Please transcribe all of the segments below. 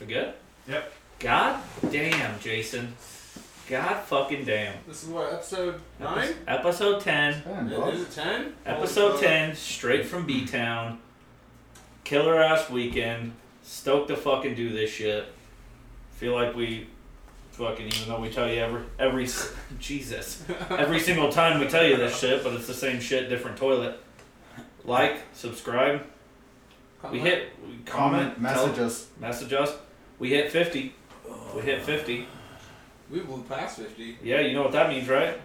We good? Yep. God damn, Jason. God fucking damn. This is what episode nine. Episode 10. Man, Yeah. Is it ten? Episode 10, straight from B Town. Killer ass weekend. Stoked to fucking do this shit. Feel like we fucking, even though we tell you every, every, Jesus, every single time we tell you this shit, but it's the same shit, different toilet. Like, subscribe. We hit, we comment, Comment, message tell- us. message us. We hit 50. We hit 50. We blew past fifty. Yeah, you know what that means, right?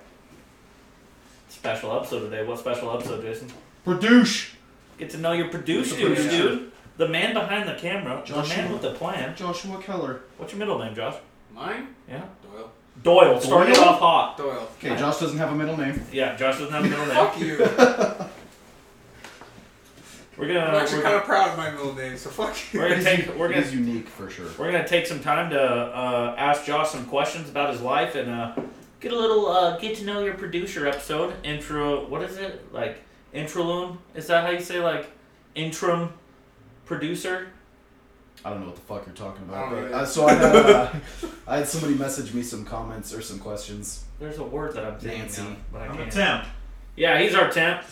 Special episode today. What special episode, Jason? Produce. Get to know your producers, The producer. dude. The man behind the camera, the Joshua. man with the plan. Joshua Keller. What's your middle name, Josh? Mine? Yeah. Doyle. Doyle. Starting Doyle? off hot. Doyle. Okay, Josh doesn't have a middle name. Yeah, Josh doesn't have a middle name. Fuck you. We're I'm gonna actually we're, kind gonna of proud of my middle name, so fuck you. we're gonna take we're gonna is unique for sure. we're gonna take some time to uh, ask Josh some questions about his life and uh, get a little uh, get to know your producer episode. Intro. What is it like? Intraloom? Is that how you say like interim producer? I don't know what the fuck you're talking I about. don't But, either. uh, so I had, uh, I had somebody message me some comments or some questions. There's a word that I'm thinking Nancy. of, but I I'm a can't. temp. Yeah, he's our temp.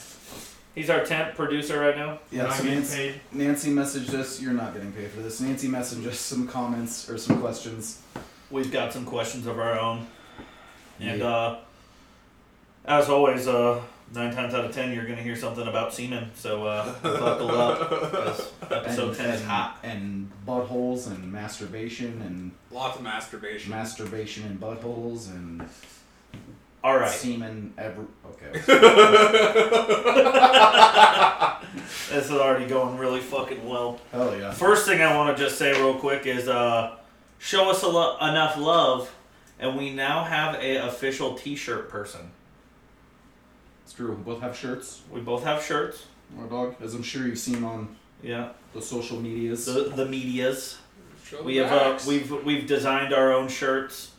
He's our temp producer right now. Yeah, so Nancy, paid? Nancy messaged us. You're not getting paid for this. Nancy messaged us some comments or some questions. We've got some questions of our own, and Yeah. uh, as always, uh, nine times out of ten, you're gonna hear something about semen. So uh, buckle up. episode and, ten is and, hot. and buttholes and masturbation and Lots of masturbation. masturbation and buttholes and All right, semen. Ever okay. this is already going really fucking well. Hell yeah. First thing I want to just say real quick is uh, show us a lo- enough love, and we now have a official T-shirt person. It's true. We both have shirts. We both have shirts. My dog, as I'm sure you've seen on Yeah, the social medias. the the medias. Show the We have uh, we've we've designed our own shirts,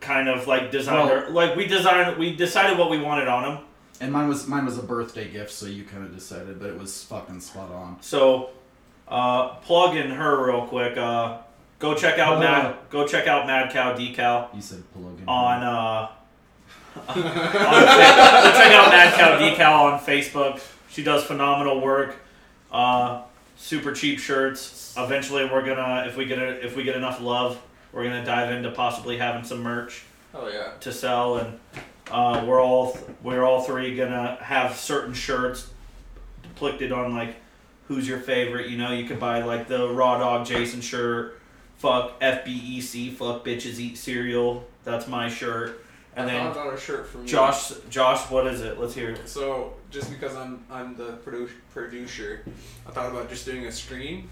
kind of like designed Well- like we designed we decided what we wanted on them. and mine was mine was a birthday gift, so you kind of decided, but it was fucking spot on. So, uh, plug in her real quick. Uh, go check out Uh. Mad go check out Mad Cow Decal You said plug in. on uh. on go check out Mad Cow Decal on Facebook. She does phenomenal work. Uh, super cheap shirts. Eventually, we're gonna if we get a, if we get enough love, we're gonna dive into possibly having some merch. Oh yeah. to sell, and uh, we're all we're all three gonna have certain shirts depicted on like who's your favorite. You know, you could buy like the Raw Dog Jason shirt. Fuck FBEC. Fuck bitches eat cereal. That's my shirt. And I then out a shirt from you. Josh, Josh, what is it? Let's hear it. So just because I'm I'm the produ- producer, I thought about just doing a screen,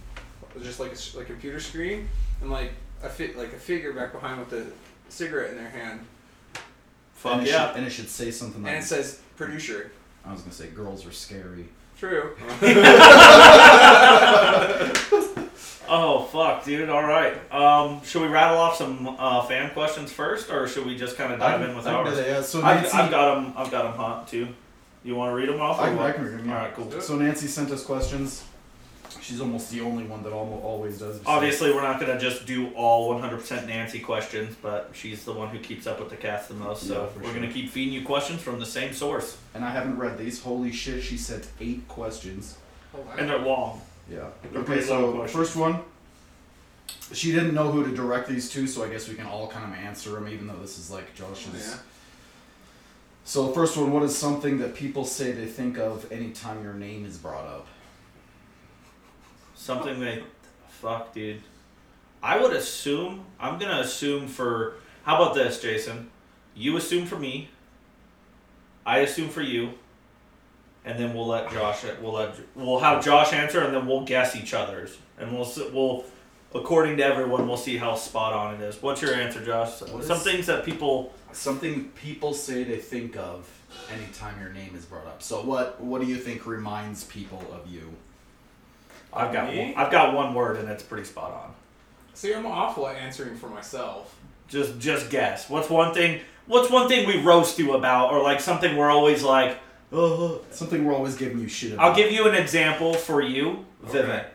just like a like a computer screen, and like a fit like a figure back behind with a cigarette in their hand, Fuck and it yeah. Should, and it should say something and it says producer. I was gonna say girls are scary. True. Oh fuck, dude. All right. Um, should we rattle off some uh, fan questions first, or should we just kind of dive I- in with I can do ours? that, yeah. So I've, Nancy, I've got them. I've got them hot too. You want to read them off? or I, can- what? I can read them. Yeah. All right, cool. So Nancy sent us questions. She's almost the only one that almost always does. Obviously, we're not gonna just do all 100% Nancy questions, but she's the one who keeps up with the cast the most. So Yeah, we're sure. gonna keep feeding you questions from the same source, And I haven't read these. Holy shit! She sent eight questions. Oh, wow. and they're long. Yeah. They're Okay, so questions. first one. She didn't know who to direct these to, so I guess we can all kind of answer them, even though this is like Josh's. Oh, yeah. So first one, what is something that people say they think of anytime your name is brought up? Something they, fuck, dude. I would assume. I'm gonna assume for. How about this, Jason? You assume for me. I assume for you. And then we'll let Josh. We'll let. We'll have Josh answer, and then we'll guess each other's, and we'll we'll. According to everyone, we'll see how spot on it is. What's your answer, Josh? Some things that people. Something people say they think of anytime your name is brought up. So what what do you think reminds people of you? I've got. One, I've got one word, and it's pretty spot on. See, I'm awful at answering for myself. Just just guess. What's one thing? What's one thing we roast you about, or like something we're always like. Oh. Something we're always giving you shit about. I'll give you an example for you, Vivint. Okay.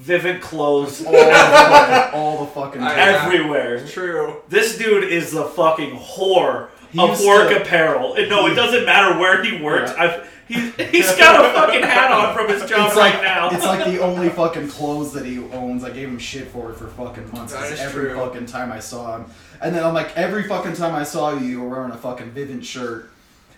Vivint clothes all the fucking, all the fucking I- time. everywhere. True. This dude is the fucking whore He of used work to- apparel. And No, it doesn't matter where he works. Yeah. I've, he's, he's got a fucking hat on from his job It's right like now. it's like the only fucking clothes that he owns. I gave him shit for it for fucking months. 'cause That is every true. fucking time I saw him, and then I'm like, every fucking time I saw you, you were wearing a fucking Vivint shirt.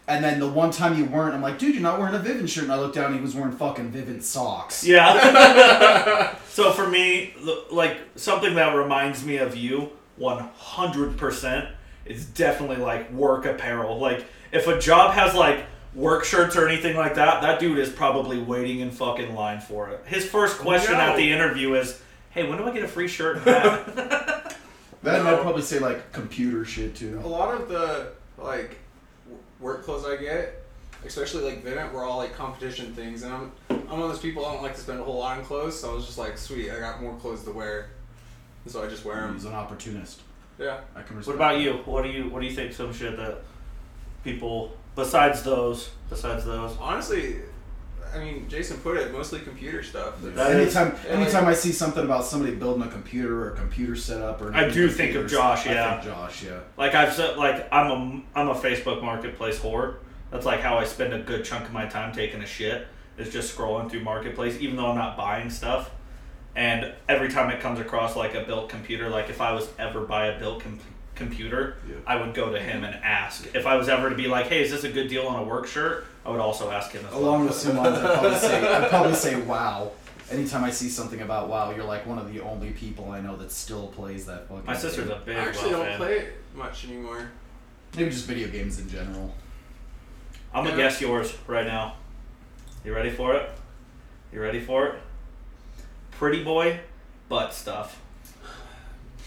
And then the one time you weren't, I'm like, dude, you're not wearing a Vivint shirt. And I looked down, and he was wearing fucking Vivint socks. Yeah. so for me, like something that reminds me of you, one hundred percent, is definitely like work apparel. Like if a job has like work shirts or anything like that, that dude is probably waiting in fucking line for it. His first question No. at the interview is, "Hey, when do I get a free shirt?" and hat?" Then No. I'd probably say like computer shit too. A lot of the like w- work clothes I get, especially like Vivint, were all like competition things, and I'm I'm one of those people I don't like to spend a whole lot on clothes, so I was just like, sweet, I got more clothes to wear, and so I just wear them. He's an opportunist. Yeah. I can. what about that. you? What do you What do you think? Some shit that people besides those, besides those. Honestly, I mean, Jason put it mostly computer stuff. Yeah. That is- anytime, yeah, like- anytime I see something about somebody building a computer or a computer setup or I do think of computers, Josh, I yeah. think Josh, yeah. Like I've said, like I'm a I'm a Facebook Marketplace whore. That's like how I spend a good chunk of my time taking a shit. Is just scrolling through Marketplace, even though I'm not buying stuff. And every time it comes across like a built computer, like if I was ever buy a built com- computer, Yeah. I would go to him and ask. If I was ever to be like, "Hey, is this a good deal on a work shirt?" I would also ask him. As well. Along the same lines, I'd probably say, I'd probably say wow. Anytime I see something about WoW, you're like one of the only people I know that still plays that fucking. My sister's game. a big I actually WoW don't fan. play it much anymore. Maybe just video games in general. I'm gonna Yeah. guess yours right now. You ready for it? You ready for it? Pretty boy, butt stuff.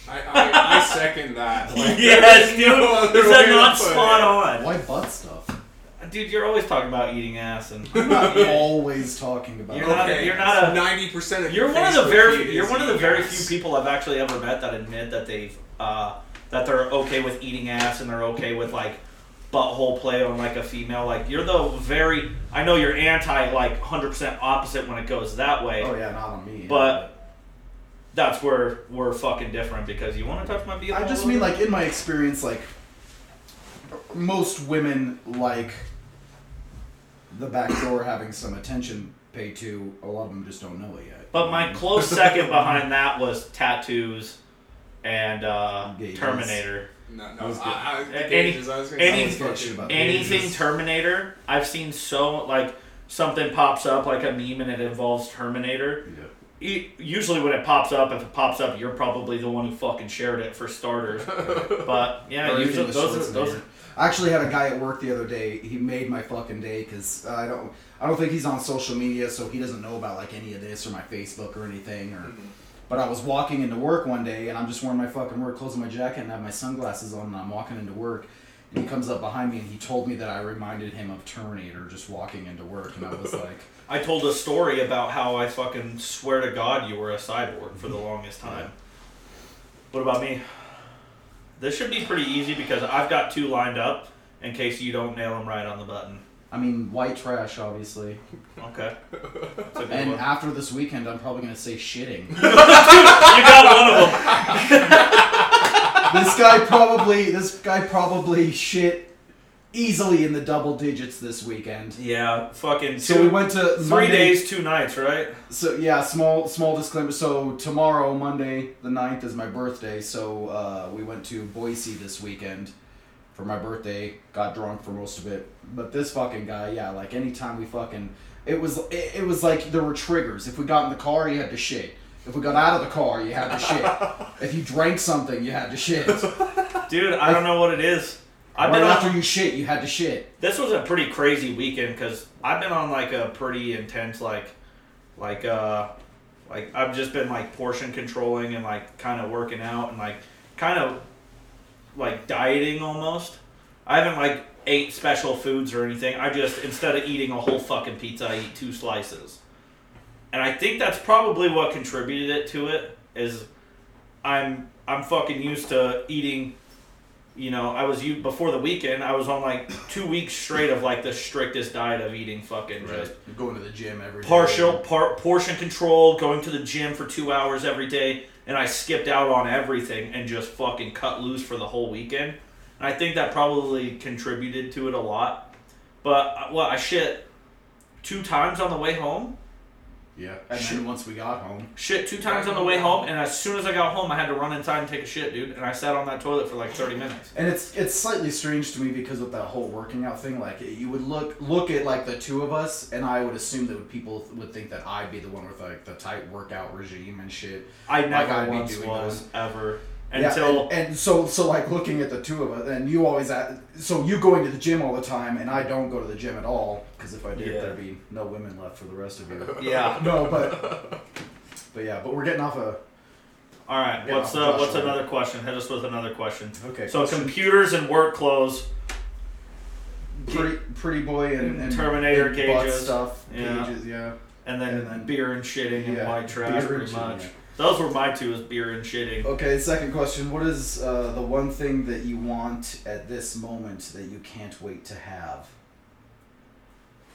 I, I, I second that. Like, yes, there's dude. no Is that not spot on? Why butt stuff? Dude, you're always talking about eating ass, and I'm not always talking about. You're not- Okay, you're not a- ninety percent of you're one of the very you're one of the very ass. few people I've actually ever met that admit that they've uh, that they're okay with eating ass and they're okay with like butthole play on like a female. Like you're the very I know you're anti like hundred percent opposite when it goes that way, Oh yeah, not on me. but that's where we're fucking different because you want to touch my beehole. I just mean like in my experience, like most women like the back door having some attention paid to. A lot of them just don't know it yet. But my close second behind that was tattoos and uh, Gays. Terminator. No, no. I, I, Any- gauges, I was gonna any- say fuck Anything gauges. Terminator, I've seen so like something pops up like a meme and it involves Terminator. Yeah. Usually when it pops up, if it pops up, you're probably the one who fucking shared it for starters. But yeah, Everything usually those are those. Schwarzenegger. I actually had a guy at work the other day. He made my fucking day because I don't. I don't think he's on social media, so he doesn't know about like any of this or my Facebook or anything. Or, Mhm. but I was walking into work one day and I'm just wearing my fucking work clothes and my jacket and I have my sunglasses on and I'm walking into work. And he comes up behind me and he told me that I reminded him of Terminator just walking into work, and I was like, I told a story about how I fucking swear to God you were a cyborg for the mm-hmm. longest time. What about me? This should be pretty easy because I've got two lined up in case you don't nail them right on the button. I mean, white trash, obviously. Okay. That's a good And one. after this weekend, I'm probably gonna say shitting. you got one of them. this guy probably, this guy probably shit easily in the double digits this weekend. Yeah, fucking. So two- we went to three Monday- days, two nights, right? So yeah, small small disclaimer. So tomorrow, Monday the 9th, is my birthday. So uh, we went to Boise this weekend for my birthday. Got drunk for most of it. But this fucking guy, yeah, like anytime we fucking, it was it, it was like there were triggers. If we got in the car, he had to shit. If we got out of the car, you had to shit. if you drank something, you had to shit. Dude, I don't know what it is. I've been after on, you shit, you had to shit. this was a pretty crazy weekend because I've been on like a pretty intense like, like uh, like I've just been like portion controlling and like kind of working out and like kind of like dieting almost. I haven't like ate special foods or anything. I just instead of eating a whole fucking pizza, I eat two slices. And I think that's probably what contributed it to it is I'm I'm fucking used to eating you know, I was you before the weekend. I was on like two weeks straight of like the strictest diet of eating fucking just going to the gym every partial par- portion control, going to the gym for two hours every day, and I skipped out on everything and just fucking cut loose for the whole weekend. And I think that probably contributed to it a lot. But uh, well, I shit two times on the way home. Yeah. And Shit. then once we got home, Shit two times on the way home, and as soon as I got home, I had to run inside and take a shit, dude. And I sat on that toilet for like thirty minutes. and it's it's slightly strange to me because of that whole working out thing. Like you would look look at like the two of us, and I would assume that people would think that I'd be the one with like the tight workout regime and shit. I Like never I'd be once doing was those. ever Yeah, and, and so so like looking at the two of us, and you always at so you going to the gym all the time, and I don't go to the gym at all because if I did, Yeah. there'd be no women left for the rest of you. yeah. no, but but yeah, but we're getting off a All right, what's uh, what's over. another question? Hit us with another question. okay. So question. computers and work clothes. pretty pretty boy and, and Terminator big butt stuff, Yeah. gauges, yeah. And then, And then- beer and shitting and white trash, beer and pretty shitting, much. Yeah. Those were my two: is beer and shitting. Okay, second question. What is uh, the one thing that you want at this moment that you can't wait to have?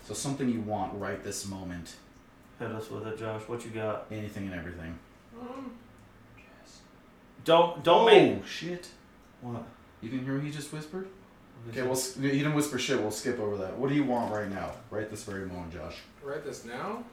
So something you want right this moment. Hit us with it, Josh. What you got? Anything and everything. Um, Don't don't oh, make shit. what? You didn't hear what he just whispered? Okay, it? well, he didn't whisper shit. We'll skip over that. What do you want right now? Right this very moment, Josh. Right this now.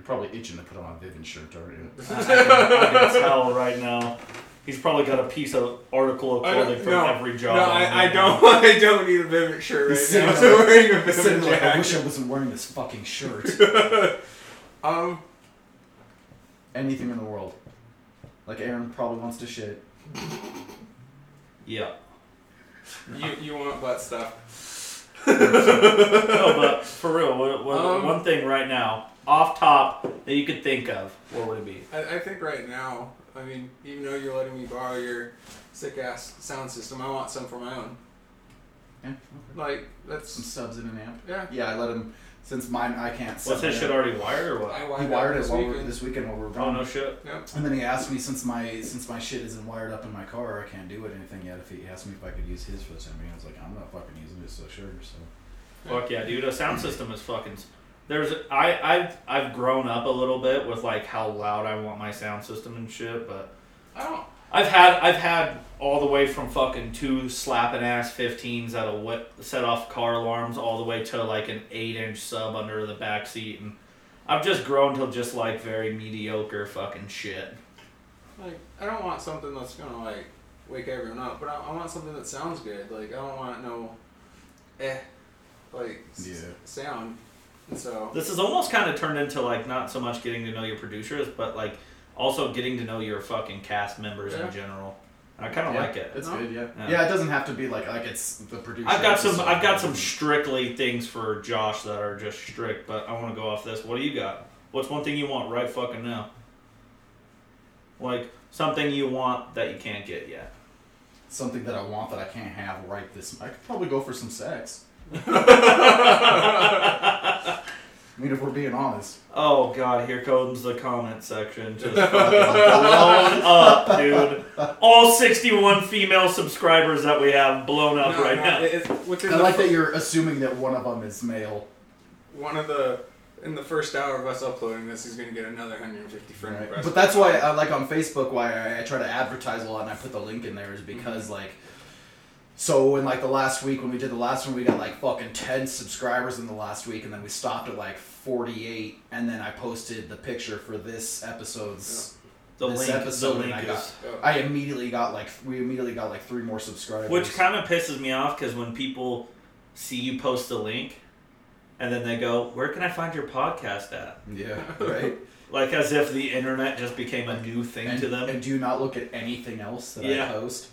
You're probably itching to put on a Vivint shirt, aren't you? I, can, I can tell right now. He's probably got a piece of article of I don't- clothing from no, every job. No, on I, I right don't. I don't need a Vivint shirt right now. sitting So wearing a He's Vivint like, I wish I wasn't wearing this fucking shirt. Um, Anything in the world. Like Aaron probably wants to shit. Yeah. you you want butt stuff? no, but for real, what, what, Um, one thing right now, off top that you could think of, what would it be? I, I think right now, I mean, even though you're letting me borrow your sick ass sound system, I want some for my own. Yeah. Like that's Some subs in an amp. yeah. Yeah, I let him. Since mine, I can't. Was sub his shit already wired or what? I He wired, wired it this while weekend. this weekend while we were Oh no shit. Yep. And then he asked me since my since my shit isn't wired up in my car, I can't do it anything yet. If he asked me if I could use his for the time being, I was like, I'm not fucking using it, so sure. So Fuck yeah, dude. A sound system is fucking. There's I I've I've grown up a little bit with like how loud I want my sound system and shit, but I don't. I've had I've had all the way from fucking two slapping ass 15s that'll whip, set off car alarms all the way to like an eight inch sub under the back seat, and I've just grown to just like very mediocre fucking shit. Like I don't want something that's gonna like wake everyone up, but I, I want something that sounds good. Like I don't want no, eh, like s- Yeah. sound. And so This has almost kind of turned into like not so much getting to know your producers, but like also getting to know your fucking cast members Yeah. in general. I kind of yeah, like it. It's No? good, yeah. Yeah. yeah. it doesn't have to be like like it's the producer. I've got some. I've got some strictly things for Josh that are just strict, but I want to go off this. What do you got? What's one thing you want right fucking now? Like something you want that you can't get yet. something that I want that I can't have right this. I could probably go for some sex. I mean, if we're being honest. Oh god, here comes the comment section. Just fucking blown up, dude. All 61 female subscribers that we have blown up No, right no, now. it- it's within I the like fir- that you're assuming that one of them is male. one of the in the first hour of us uploading this, he's gonna get another 150 friend Right. requests. But that's why, I, like on Facebook, why I, I try to advertise a lot and I put the link in there is because mm-hmm. like, so in like the last week when we did the last one, we got like fucking ten subscribers in the last week, and then we stopped at like forty eight, and then I posted the picture for this episode's. The this link, episode the and link I is. got- Oh. I immediately got like we immediately got like three more subscribers. Which kind of pisses me off because when people see you post a link and then they go, Where can I find your podcast at? yeah, right. Like as if the internet just became a new thing and, to them. and do you not look at anything else that Yeah. I post?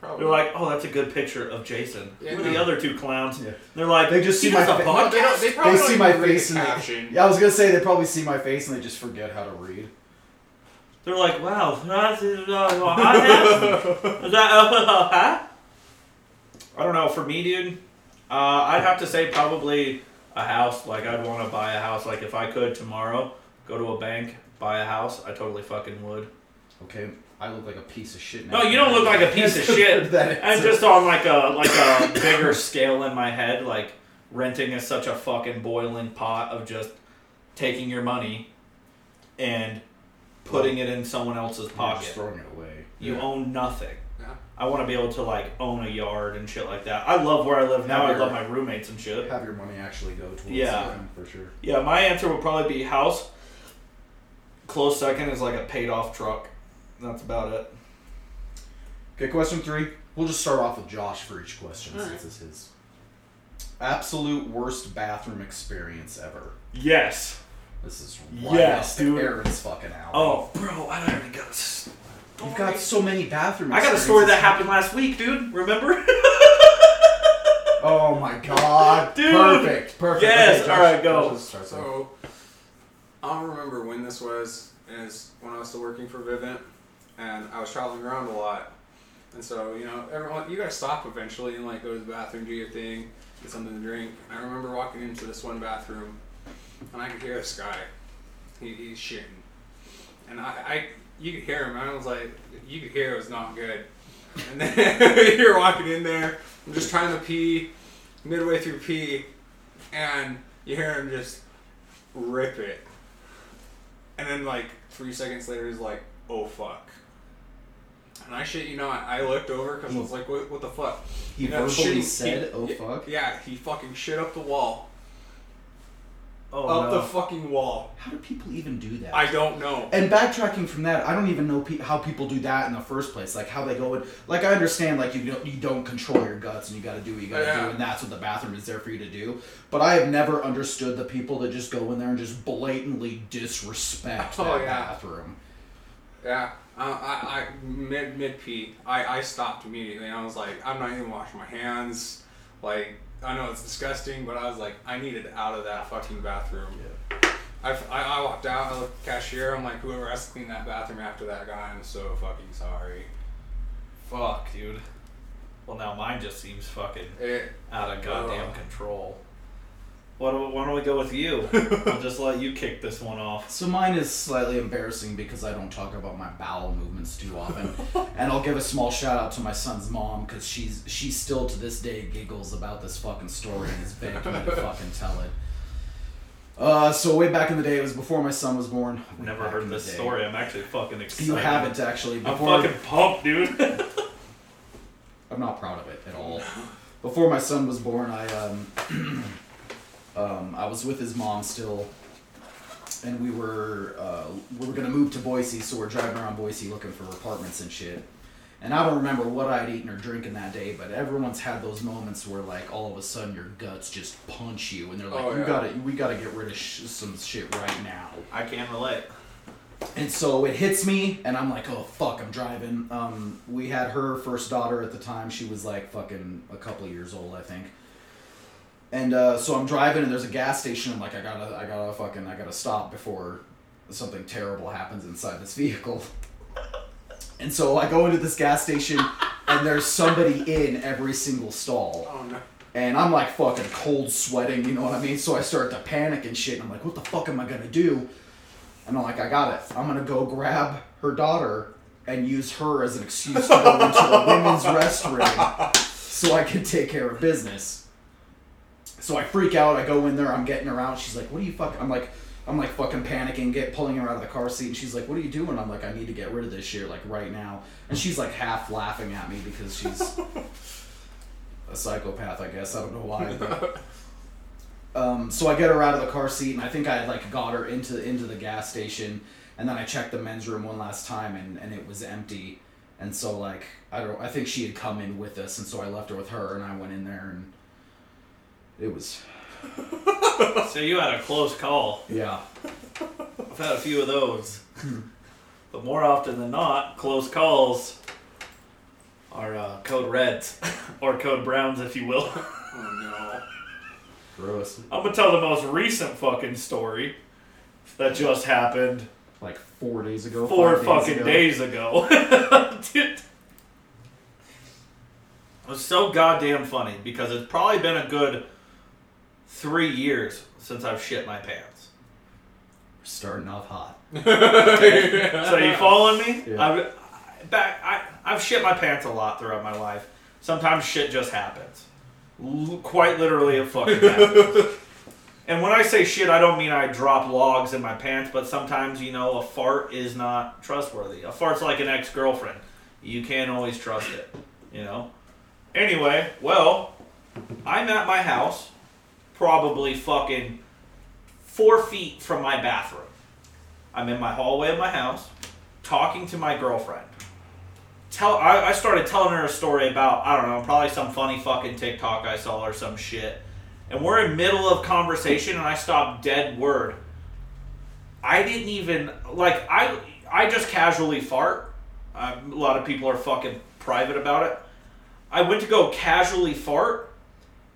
Probably. They're like, Oh, that's a good picture of Jason. Yeah, Who are no. the other two clowns? Yeah. They're like, They just see my does a fa- No, they. They probably They don't see my read face the and caption. they, yeah, I was gonna say they probably see my face and they just forget how to read. They're like, Wow, that's, uh, well, I is that, uh, huh? I don't know. For me, dude, uh, I'd have to say probably a house. Like, I'd want to buy a house. Like, if I could tomorrow, go to a bank, buy a house, I totally fucking would. Okay, I look like a piece of shit. Now. No, you don't look like a piece of shit. That And is- just on like a like a bigger scale in my head, like renting is such a fucking boiling pot of just taking your money and putting it in someone else's You're just pocket. throwing it away. You Yeah. own nothing. Yeah. I want to be able to like own a yard and shit like that. I love where I live now. I Have love my roommates and shit. Have your money actually go towards Yeah. something for sure. Yeah, my answer would probably be house. Close second is like a paid off truck. That's about it. Okay, question three. We'll just start off with Josh for each question All since it's his. Absolute worst bathroom experience ever. Yes. This is Yes, right dude. Aaron's fucking alley. Oh, bro, I already got a story. You've got so many bathroom. I got a story that happened last week, dude. Remember? Oh my god, Dude. Perfect, perfect. Yes, Josh- alright, go. Josh, start, start. So, I don't remember when this was. Is when I was still working for Vivint, and I was traveling around a lot. And so, you know, everyone, you gotta stop eventually and like go to the bathroom, do your thing, get something to drink. I remember walking into this one bathroom, and I could hear this guy. He, he's shitting, and I, I, you could hear him. And I was like, you could hear it was not good. And then you're walking in there, I'm just trying to pee, midway through pee, and you hear him just rip it. And then like three seconds later, he's like, "Oh fuck." And I shit you not, I looked over because I was like, "What? What the fuck?" He You know, verbally shitting- said, he- "Oh fuck." Yeah, he fucking shit up the wall, Oh up no. the fucking wall. How do people even do that? I don't know. And backtracking from that, I don't even know pe- how people do that in the first place. Like how they go in. Like I understand, like you don't you don't control your guts and you got to do what you got to Yeah. do, and that's what the bathroom is there for you to do. But I have never understood the people that just go in there and just blatantly disrespect Oh, that yeah. bathroom. Yeah, I, I mid mid pee, I, I stopped immediately. I was like, I'm not even washing my hands. Like, I know it's disgusting, but I was like, I needed out of that fucking bathroom. I, I, I walked out. I looked at the cashier. I'm like, whoever has to clean that bathroom after that guy, I'm so fucking sorry. Fuck, dude. Well, now mine just seems fucking It, out of goddamn Ugh. control. Why don't, why don't we go with you? I'll just let you kick this one off. So mine is slightly embarrassing because I don't talk about my bowel movements too often, and I'll give a small shout out to my son's mom because she's she still to this day giggles about this fucking story and is begging me to fucking tell it. Uh, so way back in the day, it was before my son was born. Way Never heard this day. story. I'm actually fucking excited. You haven't actually. I'm fucking pumped, dude. I'm not proud of it at all. Before my son was born, I um, um, I was with his mom still, and we were uh, we were gonna move to Boise, so we're driving around Boise looking for apartments and shit. And I don't remember what I'd eaten or drinking that day, but everyone's had those moments where like all of a sudden your guts just punch you, and they're like, Oh, "You yeah. gotta, we gotta get rid of sh- some shit right now." I can't relate. And so it hits me, and I'm like, oh fuck, I'm driving. Um, we had her first daughter at the time. She was like fucking a couple years old, I think. And uh, so I'm driving, and there's a gas station. I'm like, I gotta, I gotta fucking, I gotta stop before something terrible happens inside this vehicle. And so I go into this gas station, and there's somebody in every single stall. oh no. And I'm like fucking cold sweating, you know what I mean? So I start to panic and shit. And I'm like, what the fuck am I gonna do? And I'm like, I got it. I'm gonna go grab her daughter and use her as an excuse to go into the women's restroom so I can take care of business. So I freak out. I go in there. I'm getting her out. She's like, "What are you fucking?" I'm like, I'm like fucking panicking, get pulling her out of the car seat. And she's like, "What are you doing?" I'm like, "I need to get rid of this shit like right now." And she's like half laughing at me because she's a psychopath. I guess I don't know why. But um, so I get her out of the car seat, and I think I had like got her into into the gas station, and then I checked the men's room one last time, and, and it was empty. And so like I don't, I think she had come in with us, and so I left her with her, and I went in there, and it was So you had a close call. yeah, I've had a few of those. but more often than not, close calls are uh, code reds. or code browns, if you will. Oh no. gross. I'm gonna tell the most recent fucking story that just happened Like four days ago, four five fucking ago. days ago. Dude. It was so goddamn funny because it's probably been a good three years since I've shit my pants. We're Starting off hot. So you following me? Yeah. I've, back, I, I've shit my pants a lot throughout my life. Sometimes shit just happens. L- quite literally, it fucking happens. and when I say shit, I don't mean I drop logs in my pants, but sometimes, you know, a fart is not trustworthy. A fart's like an ex girlfriend. You can't always trust it, you know? Anyway, well, I'm at my house, probably fucking four feet from my bathroom. I'm in my hallway of my house, talking to my girlfriend. Tell I, I started telling her a story about I don't know probably some funny fucking TikTok I saw or some shit, and we're in middle of conversation and I stopped dead word. I didn't even like I I just casually fart. Um, a lot of people are fucking private about it. I went to go casually fart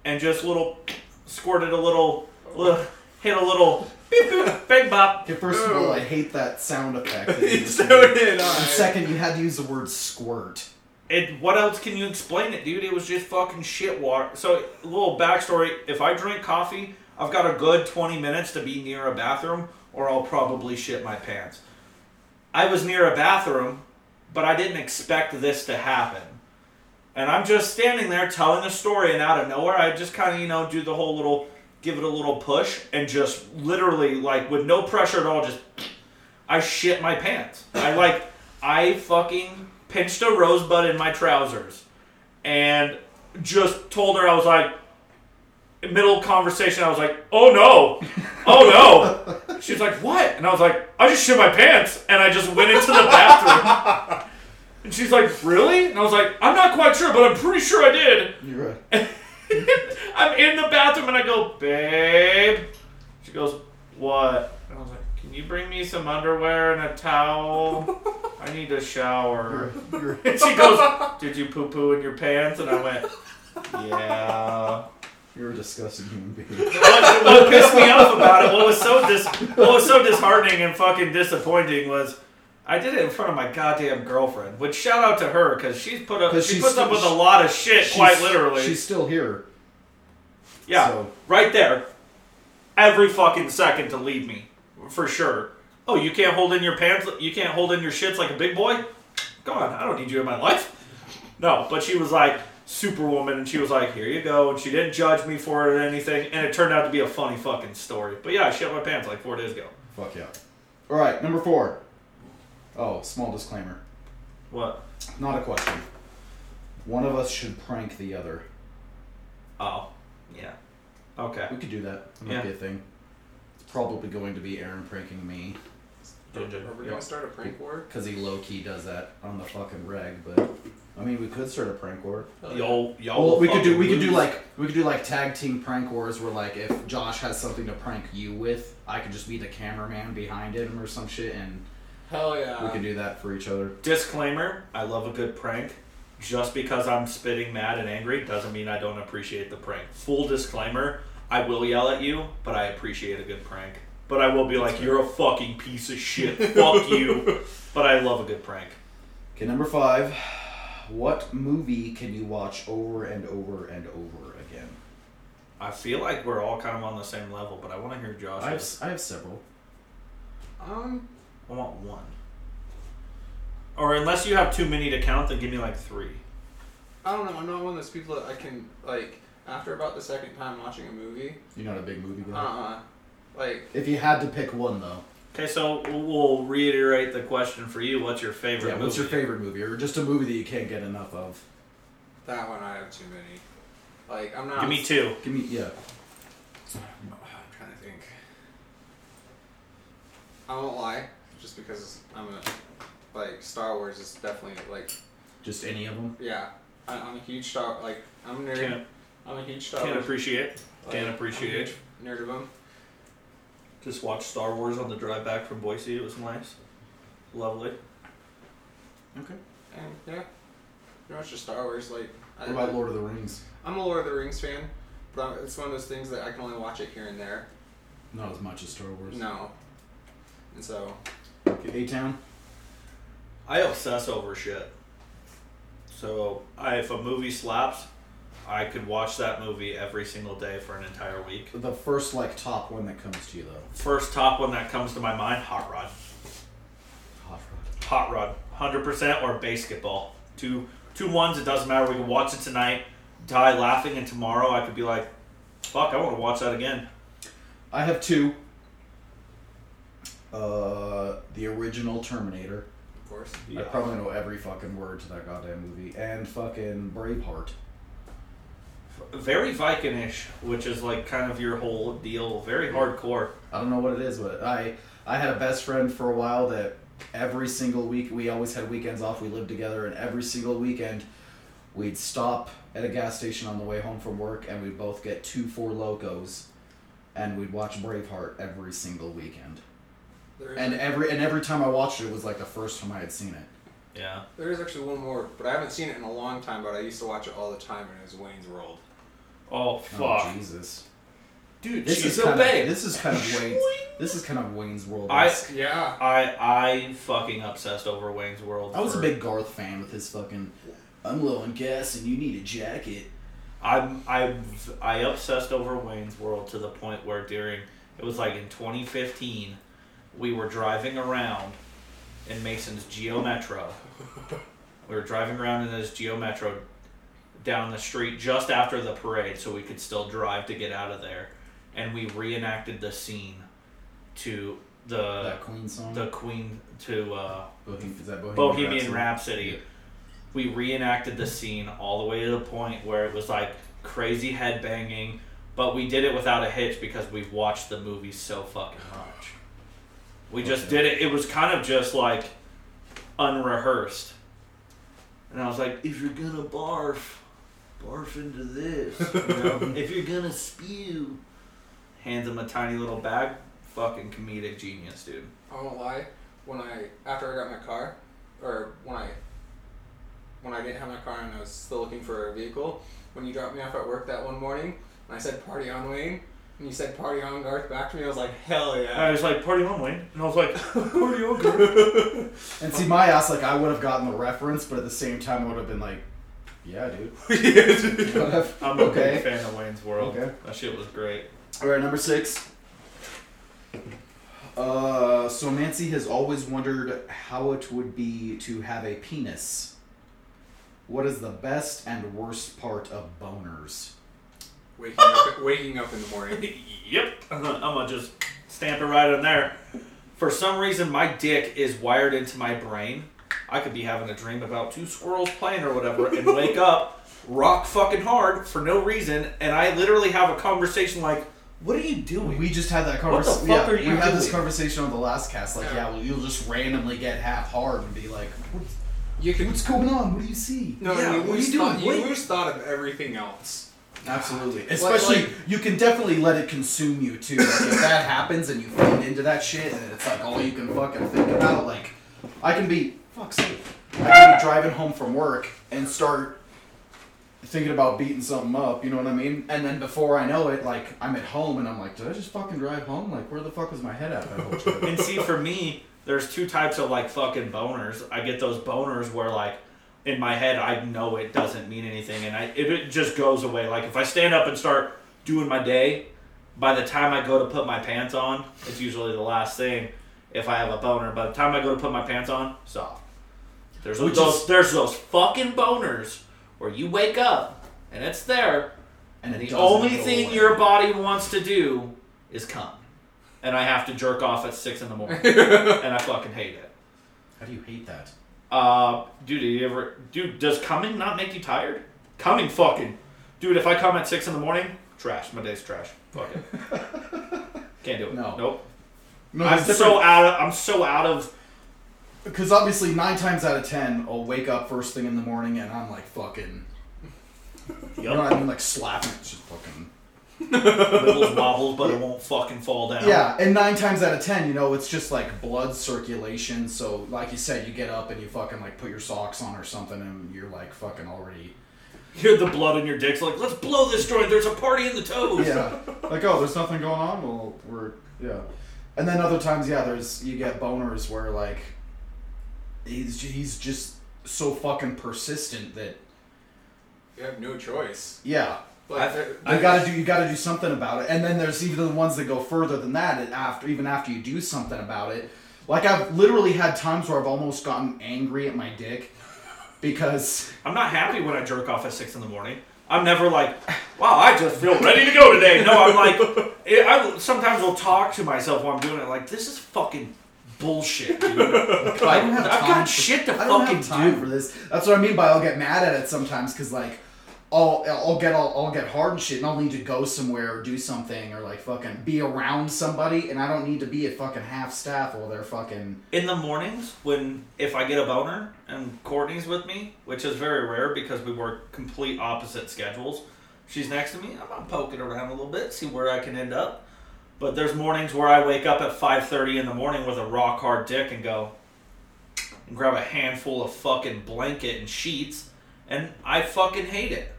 and just little squirted a little, little hit a little beep, boop, big bop. Okay, first of all, I hate that sound effect. that you You just so made. did And second, you had to use the word squirt. It, what else can you explain it, dude? It was just fucking shit water. So, a little backstory: if I drink coffee, I've got a good twenty minutes to be near a bathroom, or I'll probably shit my pants. I was near a bathroom, but I didn't expect this to happen. And I'm just standing there telling a story, and out of nowhere, I just kind of, you know, do the whole little, give it a little push, and just literally, like, with no pressure at all, just, I shit my pants. I, like, I fucking pinched a rosebud in my trousers, and just told her, I was like, in middle of conversation, I was like, oh no, oh no. She was like, what? And I was like, I just shit my pants, and I just went into the bathroom. And she's like, really? And I was like, I'm not quite sure, but I'm pretty sure I did. You're right. I'm in the bathroom and I go, babe. She goes, what? And I was like, can you bring me some underwear and a towel? I need a shower. You're, And she goes, did you poo poo in your pants? And I went, yeah. you're a disgusting human being. What, what pissed me off about it, what was so dis, what was so disheartening and fucking disappointing was. I did it in front of my goddamn girlfriend. Which shout out to her because she's put up. 'Cause She she's puts up with a lot of shit, quite literally. She's still here. Yeah, So- right there. Every fucking second to leave me, for sure. Oh, you can't hold in your pants. You can't hold in your shits like a big boy. Go on, I don't need you in my life. No, but she was like superwoman, and she was like, "Here you go," and she didn't judge me for it or anything, and it turned out to be a funny fucking story. But yeah, I shit my pants like four days ago. Fuck yeah. All right, number four. Oh, small disclaimer. What? Not a question. One of us should prank the other. Oh, yeah. Okay. We could do that. That might Yeah. be a thing. It's probably going to be Aaron pranking me Ginger. Are we gonna start a prank war? because he low key does that on the fucking reg. But I mean, we could start a prank war. Oh, y'all, y'all. Well, we could do fucking we could do lose. like we could do like tag team prank wars where like if Josh has something to prank you with, I could just be the cameraman behind him or some shit, and Hell yeah. we can do that for each other. Disclaimer: I love a good prank. Just because I'm spitting mad and angry doesn't mean I don't appreciate the prank. Full disclaimer: I will yell at you, but I appreciate a good prank. But I will be like, "You're a fucking piece of shit. Fuck you." But I love a good prank. Okay, number five. What movie can you watch over and over and over again? I feel like we're all kind of on the same level, but I want to hear Josh. I have, I have several. Um, I want one. Or unless you have too many to count, then give me like three. I don't know. I'm not one of those people that I can like. After about the second time watching a movie, You're not a big movie uh, guy. uh like If you had to pick one though, Okay, so we'll reiterate the question for you. What's your favorite yeah, movie? what's your favorite movie, or just a movie that you can't get enough of? that one, I have too many. Like I'm not. Give me two. Give me yeah. I'm trying to think. I won't lie, just because I'm a like Star Wars is definitely like Just any of them. yeah. I, I'm a huge Star like I'm a nerd. Can't, I'm a huge Star can't Wars. appreciate. like, Can't I'm a appreciate. huge nerd of them. Just watched Star Wars on the drive back from Boise. It was nice. Lovely. Okay. And yeah, pretty much just Star Wars. Like I, What about Lord of the Rings? I'm a Lord of the Rings fan, but I'm- it's one of those things that I can only watch it here and there. Not as much as Star Wars. No. And so A Town. I obsess over shit. So I, if a movie slaps, I could watch that movie every single day for an entire week. The first like top one that comes to you though. First top one that comes to my mind, Hot Rod. Hot Rod. Hot Rod, hundred percent, or Basketball. Two two ones. It doesn't matter. We can watch it tonight, die laughing, and tomorrow I could be like, "Fuck, I want to watch that again." I have two. Uh, the original Terminator. Of course. I probably know every fucking word to that goddamn movie. And fucking Braveheart. very Vikingish, which is like kind of your whole deal. Very hardcore. I don't know what it is, but I I had a best friend for a while that every single week we always had weekends off. We lived together, and every single weekend we'd stop at a gas station on the way home from work, and we'd both get two Four Lokos, and we'd watch Braveheart every single weekend. There is, And every and every time I watched it, it was like the first time I had seen it. Yeah. there is actually one more, but I haven't seen it in a long time. But I used to watch it all the time, and it was Wayne's World. Oh Oh fuck, Jesus! dude, This she's is a kind of, babe. this is kind of Wayne's. This is kind of Wayne's World. I- Yeah. I I fucking obsessed over Wayne's World. I was a big Garth fan with his fucking. I'm low on gas and you need a jacket. I'm I I obsessed over Wayne's World to the point where during it was like in 2015, we were driving around in Mason's Geo Metro. we were driving around in this Geo Metro down the street just after the parade, so we could still drive to get out of there, and we reenacted the scene to the that Queen song. the Queen to. Uh, Bohem- is that Bohemian, Bohemian Rhapsody? Rhapsody. We reenacted the scene all the way to the point where it was like crazy headbanging, but we did it without a hitch because we've watched the movie so fucking much. We just did it. It was kind of just like unrehearsed. And I was like, if you're gonna barf, barf into this. You know? if you're gonna spew, hands him a tiny little bag. Fucking comedic genius, dude. I won't lie. When I after I got my car, or when I when I didn't have my car and I was still looking for a vehicle, when you dropped me off at work that one morning, and I said "Party on, Wayne," and you said "Party on, Garth" back to me, I was like, "Hell yeah. I was like, party on, Wayne. And I was like, party on, girl. And see, my ass, like, I would have gotten the reference, but at the same time, I would have been like, yeah, dude. Whatever. I'm a okay. big fan of Wayne's World. Okay. That shit was great. All right, number six. Uh, so Nancy has always wondered how it would be to have a penis. What is the best and worst part of boners? Waking up, waking up in the morning. yep. I'm gonna, just stamp it right in there. For some reason, my dick is wired into my brain. I could be having a dream about two squirrels playing or whatever and wake up rock fucking hard for no reason, and I literally have a conversation like, "What are you doing?" We just had that What the conversation. fuck yeah, are you we had this conversation on the last cast. Like, Yeah. yeah, well, you'll just randomly get half hard and be like, "What's, You can what's going on? What do you see?" no, Yeah, you what are lose you doing? thought, you lose thought of everything else. Absolutely. Like- Especially, like- you can definitely let it consume you too. Like, if that happens and you feed into that shit and it's like all you can fucking think about, like, I can be, fuck's sake, I can be driving home from work and start thinking about beating something up, you know what I mean? And then before I know it, like, I'm at home and I'm like, did I just fucking drive home? Like, where the fuck was my head at that whole trip? and see, for me, there's two types of like fucking boners. I get those boners where like in my head I know it doesn't mean anything, and I it, it just goes away. Like if I stand up and start doing my day, by the time I go to put my pants on, it's usually the last thing. If I have a boner, by the time I go to put my pants on, soft. There's Which those is- there's those fucking boners where you wake up and it's there, And and the only thing away. your body wants to do is come. And I have to jerk off at six in the morning. and I fucking hate it. How do you hate that? Uh, dude, do you ever, dude, does coming not make you tired? Coming fucking, dude. If I come at six in the morning, trash. My day's trash. Fuck it. Can't do it. No. Nope. No, I'm so out of. I'm so out of. Because obviously, nine times out of ten, I'll wake up first thing in the morning and I'm like fucking. You know what I mean? Like slapping. Just fucking. Wibbles wobbles, but it won't fucking fall down. Yeah, and nine times out of ten, you know, it's just like blood circulation. So, like you said, you get up and you fucking like put your socks on or something, and you're like fucking already. You hear the blood in your dick's like, let's blow this joint. There's a party in the toes. Yeah, like oh, there's nothing going on. Well, we're yeah, and then other times, yeah, there's you get boners where like he's he's just so fucking persistent that you have no choice. Yeah. Like, I've- there- You gotta do you gotta do something about it, and then there's even the ones that go further than that. and After even after you do something about it, like I've literally had times where I've almost gotten angry at my dick because I'm not happy when I jerk off at six in the morning. I'm never like, wow, I just feel ready to go today. No, I'm like, it, I sometimes will talk to myself while I'm doing it. Like, this is fucking bullshit, dude. I don't have I've time got for- shit to I don't fucking have time do. for this. That's what I mean by I'll get mad at it sometimes because like I'll I'll get I'll, I'll get hard and shit and I'll need to go somewhere or do something or like fucking be around somebody and I don't need to be at fucking half staff while they're fucking In the mornings, when if I get a boner and Courtney's with me, which is very rare because we work complete opposite schedules, she's next to me. I'm gonna poke it around a little bit, see where I can end up. But there's mornings where I wake up at 5:30 in the morning with a rock hard dick and go and grab a handful of fucking blanket and sheets, and I fucking hate it.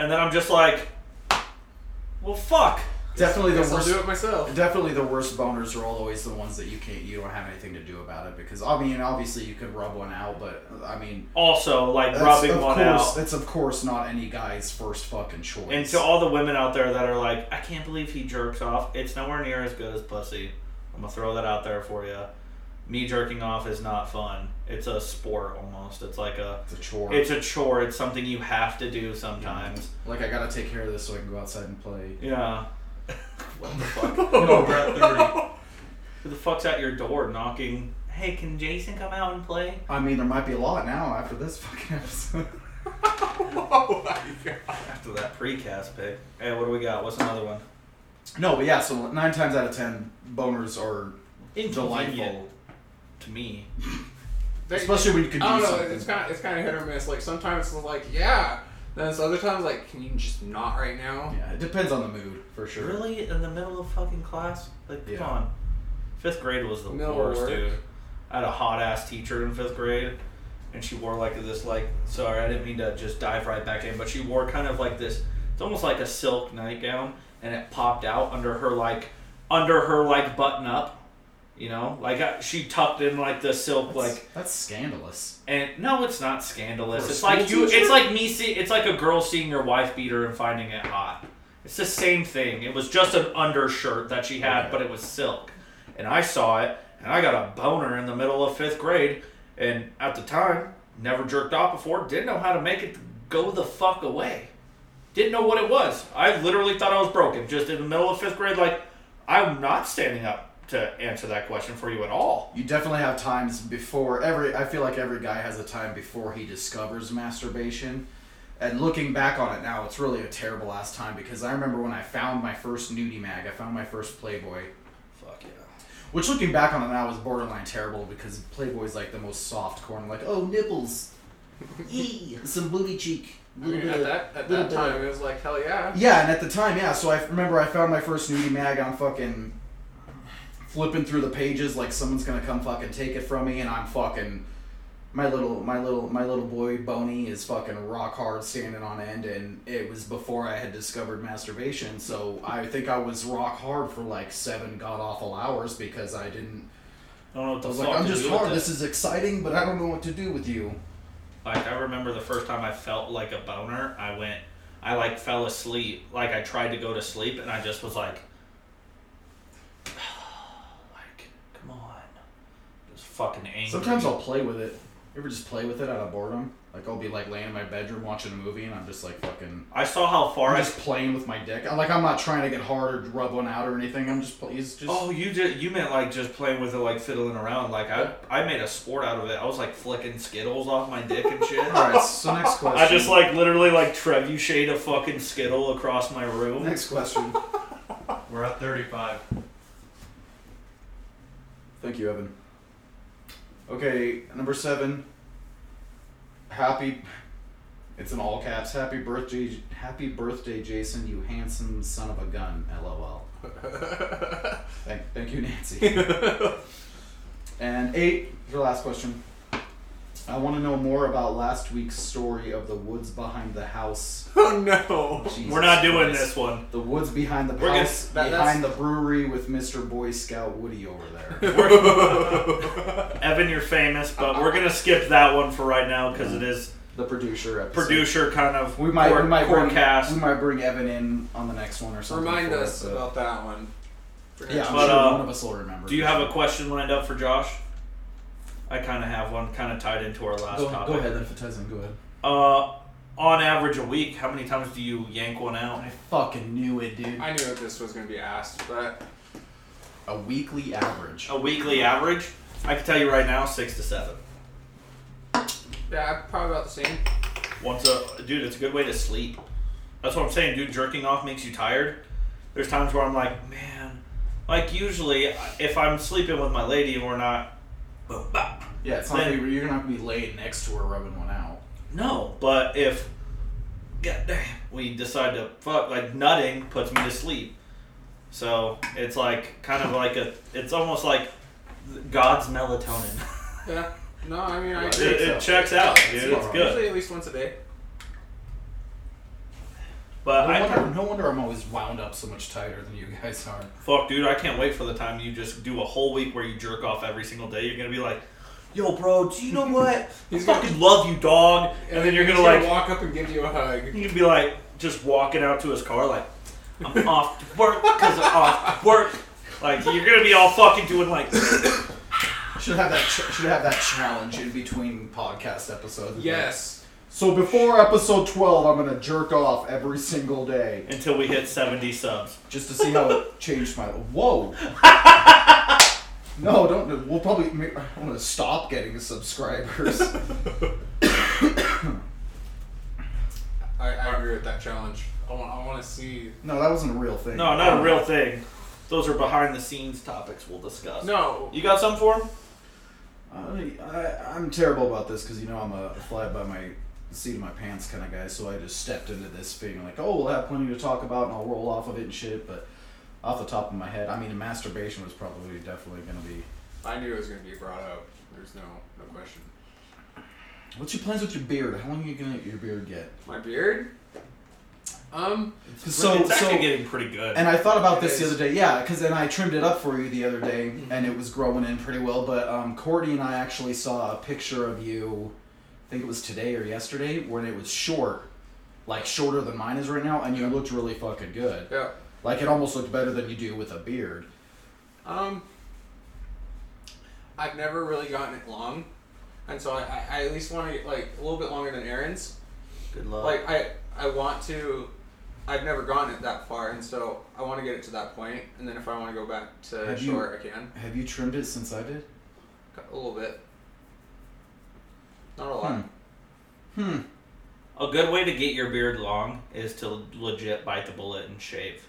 And then I'm just like, well, fuck. definitely the Guess I'll worst do it myself. Definitely, the worst boners are always the ones that you can't, you don't have anything to do about it because I mean, obviously you could rub one out, but I mean, Also, like that's, rubbing of one course, out. It's of course not any guy's first fucking choice. And to all the women out there that are like, I can't believe he jerks off. It's nowhere near as good as pussy. I'm gonna throw that out there for you. Me jerking off is not fun. It's a sport almost. It's like a, it's a chore. it's a chore. It's something you have to do sometimes. like I gotta take care of this so I can go outside and play. Yeah. what the fuck? You know, we're at 30. Who the fuck's at your door knocking? Hey, can Jason come out and play? I mean, there might be a lot now after this fucking episode. oh my god. After that precast pick. Hey, what do we got? What's another one? no, but yeah, so nine times out of ten, boners are Inconvenient delightful, to me. They- especially when you can do I don't know. something. It's kind of it's kind of hit or miss. Like sometimes it's like yeah, then it's other times like can you just not right now? yeah, it depends on the mood for sure. Really? In the middle of fucking class? Like, come Yeah. on. Fifth grade was the Middle of worst, work. dude. I had a hot ass teacher in fifth grade, and she wore like this, like, sorry, I didn't mean to just dive right back in, but she wore kind of like this, it's almost like a silk nightgown, and it popped out under her, like, under her, like, button up. You know, like uh, she tucked in like the silk, That's, like, that's scandalous. and no, it's not scandalous. For It's like you. teacher? It's like me see. It's like a girl seeing your wife beat her and finding it hot. It's the same thing. It was just an undershirt that she had, Okay. but it was silk, and I saw it, and I got a boner in the middle of fifth grade, and at the time, never jerked off before, didn't know how to make it go the fuck away. Didn't know what it was. I literally thought I was broken. Just in the middle of fifth grade, like I'm not standing up to answer that question for you at all. You definitely have times before every. I feel like every guy has a time before he discovers masturbation. And looking back on it now, it's really a terrible ass time because I remember when I found my first nudie mag. I found my first Playboy, Fuck yeah. which looking back on it now is borderline terrible because Playboy's like the most soft corn. Like oh nipples, Eee, some booty cheek. I mean, at that at that time of- it was like hell yeah. Yeah, and at the time, yeah. So I remember I found my first nudie mag on fucking flipping through the pages like someone's gonna come fucking take it from me, and I'm fucking my little my little my little boy Boney is fucking rock hard standing on end, and it was before I had discovered masturbation. So I think I was rock hard for like seven god awful hours because I didn't. I don't know what the I was fuck like, I'm just hard. this. Is exciting, but I don't know what to do with you. Like I remember the first time I felt like a boner, I went I like fell asleep. Like I tried to go to sleep and I just was like come on. Just fucking angry. Sometimes I'll play with it. You ever just play with it out of boredom? Like I'll be like laying in my bedroom watching a movie, and I'm just like fucking. I saw how far I'm I just playing with my dick. I'm like I'm not trying to get hard or rub one out or anything. I'm just play. He's just. Oh, you just you meant like just playing with it, like fiddling around. Like I, I made a sport out of it. I was like flicking skittles off my dick and shit. All right. So next question. I just like literally like trebuchet a fucking skittle across my room. Next question. We're at 35. Thank you, Evan. Okay, number seven. Happy. It's in all caps. Happy birthday, happy birthday, Jason! You handsome son of a gun. LOL. Thank, thank you, Nancy. and eight, your last question. I want to know more about last week's story of the woods behind the house. Oh no. Jesus We're not doing Christ. this one. The woods behind the We're gonna- house, that- behind the brewery with Mr. Boy Scout Woody over there. Evan, you're famous, but we're gonna skip that one for right now because it is the producer episode. producer kind of We might core- we might bring forecast. we might bring Evan in on the next one or something. Remind for us it, but- about that one. for Yeah, I'm But, sure uh, one of us will remember. Do you have a question lined up for Josh? I kind of have one, kind of tied into our last Go, topic. go ahead then, if it. Go ahead. Uh, on average, a week, how many times do you yank one out? I fucking knew it, dude. I knew that this was going to be asked, but A weekly average. A weekly average, I can tell you right now, six to seven. yeah, probably about the same. Once a dude, it's a good way to sleep. That's what I'm saying, dude. Jerking off makes you tired. There's times where I'm like, man, like usually if I'm sleeping with my lady and we're not, Yeah, it's not Then- like you're not gonna be laying next to her rubbing one out. no. But if, god damn, we decide to fuck, like nutting puts me to sleep. So it's like kind of like a, it's almost like God's melatonin. Yeah. No, I mean, I it, agree. it checks out, dude. It's It's good. Usually at least once a day. But no, I wonder, no wonder I'm always wound up so much tighter than you guys are. Fuck, dude, I can't wait for the time you just do a whole week where you jerk off every single day. You're gonna be like, yo, bro, do you know what? I He's gonna- fucking love you, dog. And then you're gonna like, walk up and give you a hug. you would be like, just walking out to his car, like, I'm off to work because I'm off to work. Like, you're gonna be all fucking doing like, Should have that. Ch- should have that challenge in between podcast episodes. Yes. So before episode twelve, I'm gonna jerk off every single day until we hit 70 subs. just to see how it changed my. Whoa. No, don't. We'll probably. I'm gonna stop getting subscribers. I, I agree with that challenge. I want, I want to see. No, that wasn't a real thing. No, not a real thing. Those are behind the scenes topics we'll discuss. No. You got some for him? I, I, I'm terrible about this because you know I'm a fly by my seat of my pants kind of guy. So I just stepped into this being like, oh, we'll have plenty to talk about, and I'll roll off of it and shit. But off the top of my head, I mean, masturbation was probably definitely gonna be. I knew it was going to be brought up. There's no no question. What's your plans with your beard? How long are you gonna let your beard get? My beard. Um. So it's so. getting pretty good. And I thought about It this the other day, yeah, because then I trimmed it up for you the other day, and it was growing in pretty well. But um, Courtney and I actually saw a picture of you, I think it was today or yesterday, when it was short, like shorter than mine is right now, and you looked really fucking good. Yeah. Like it almost looked better than you do with a beard. Um. I've never really gotten it long, and so I, I, I at least want to get like a little bit longer than Aaron's. good luck. Like I I want to. I've never gotten it that far, and so I want to get it to that point, and then if I want to go back to Have you- short, I can Have you trimmed it since I did? a little bit. Not a lot. Hmm. Hmm. A good way to get your beard long is to legit bite the bullet and shave.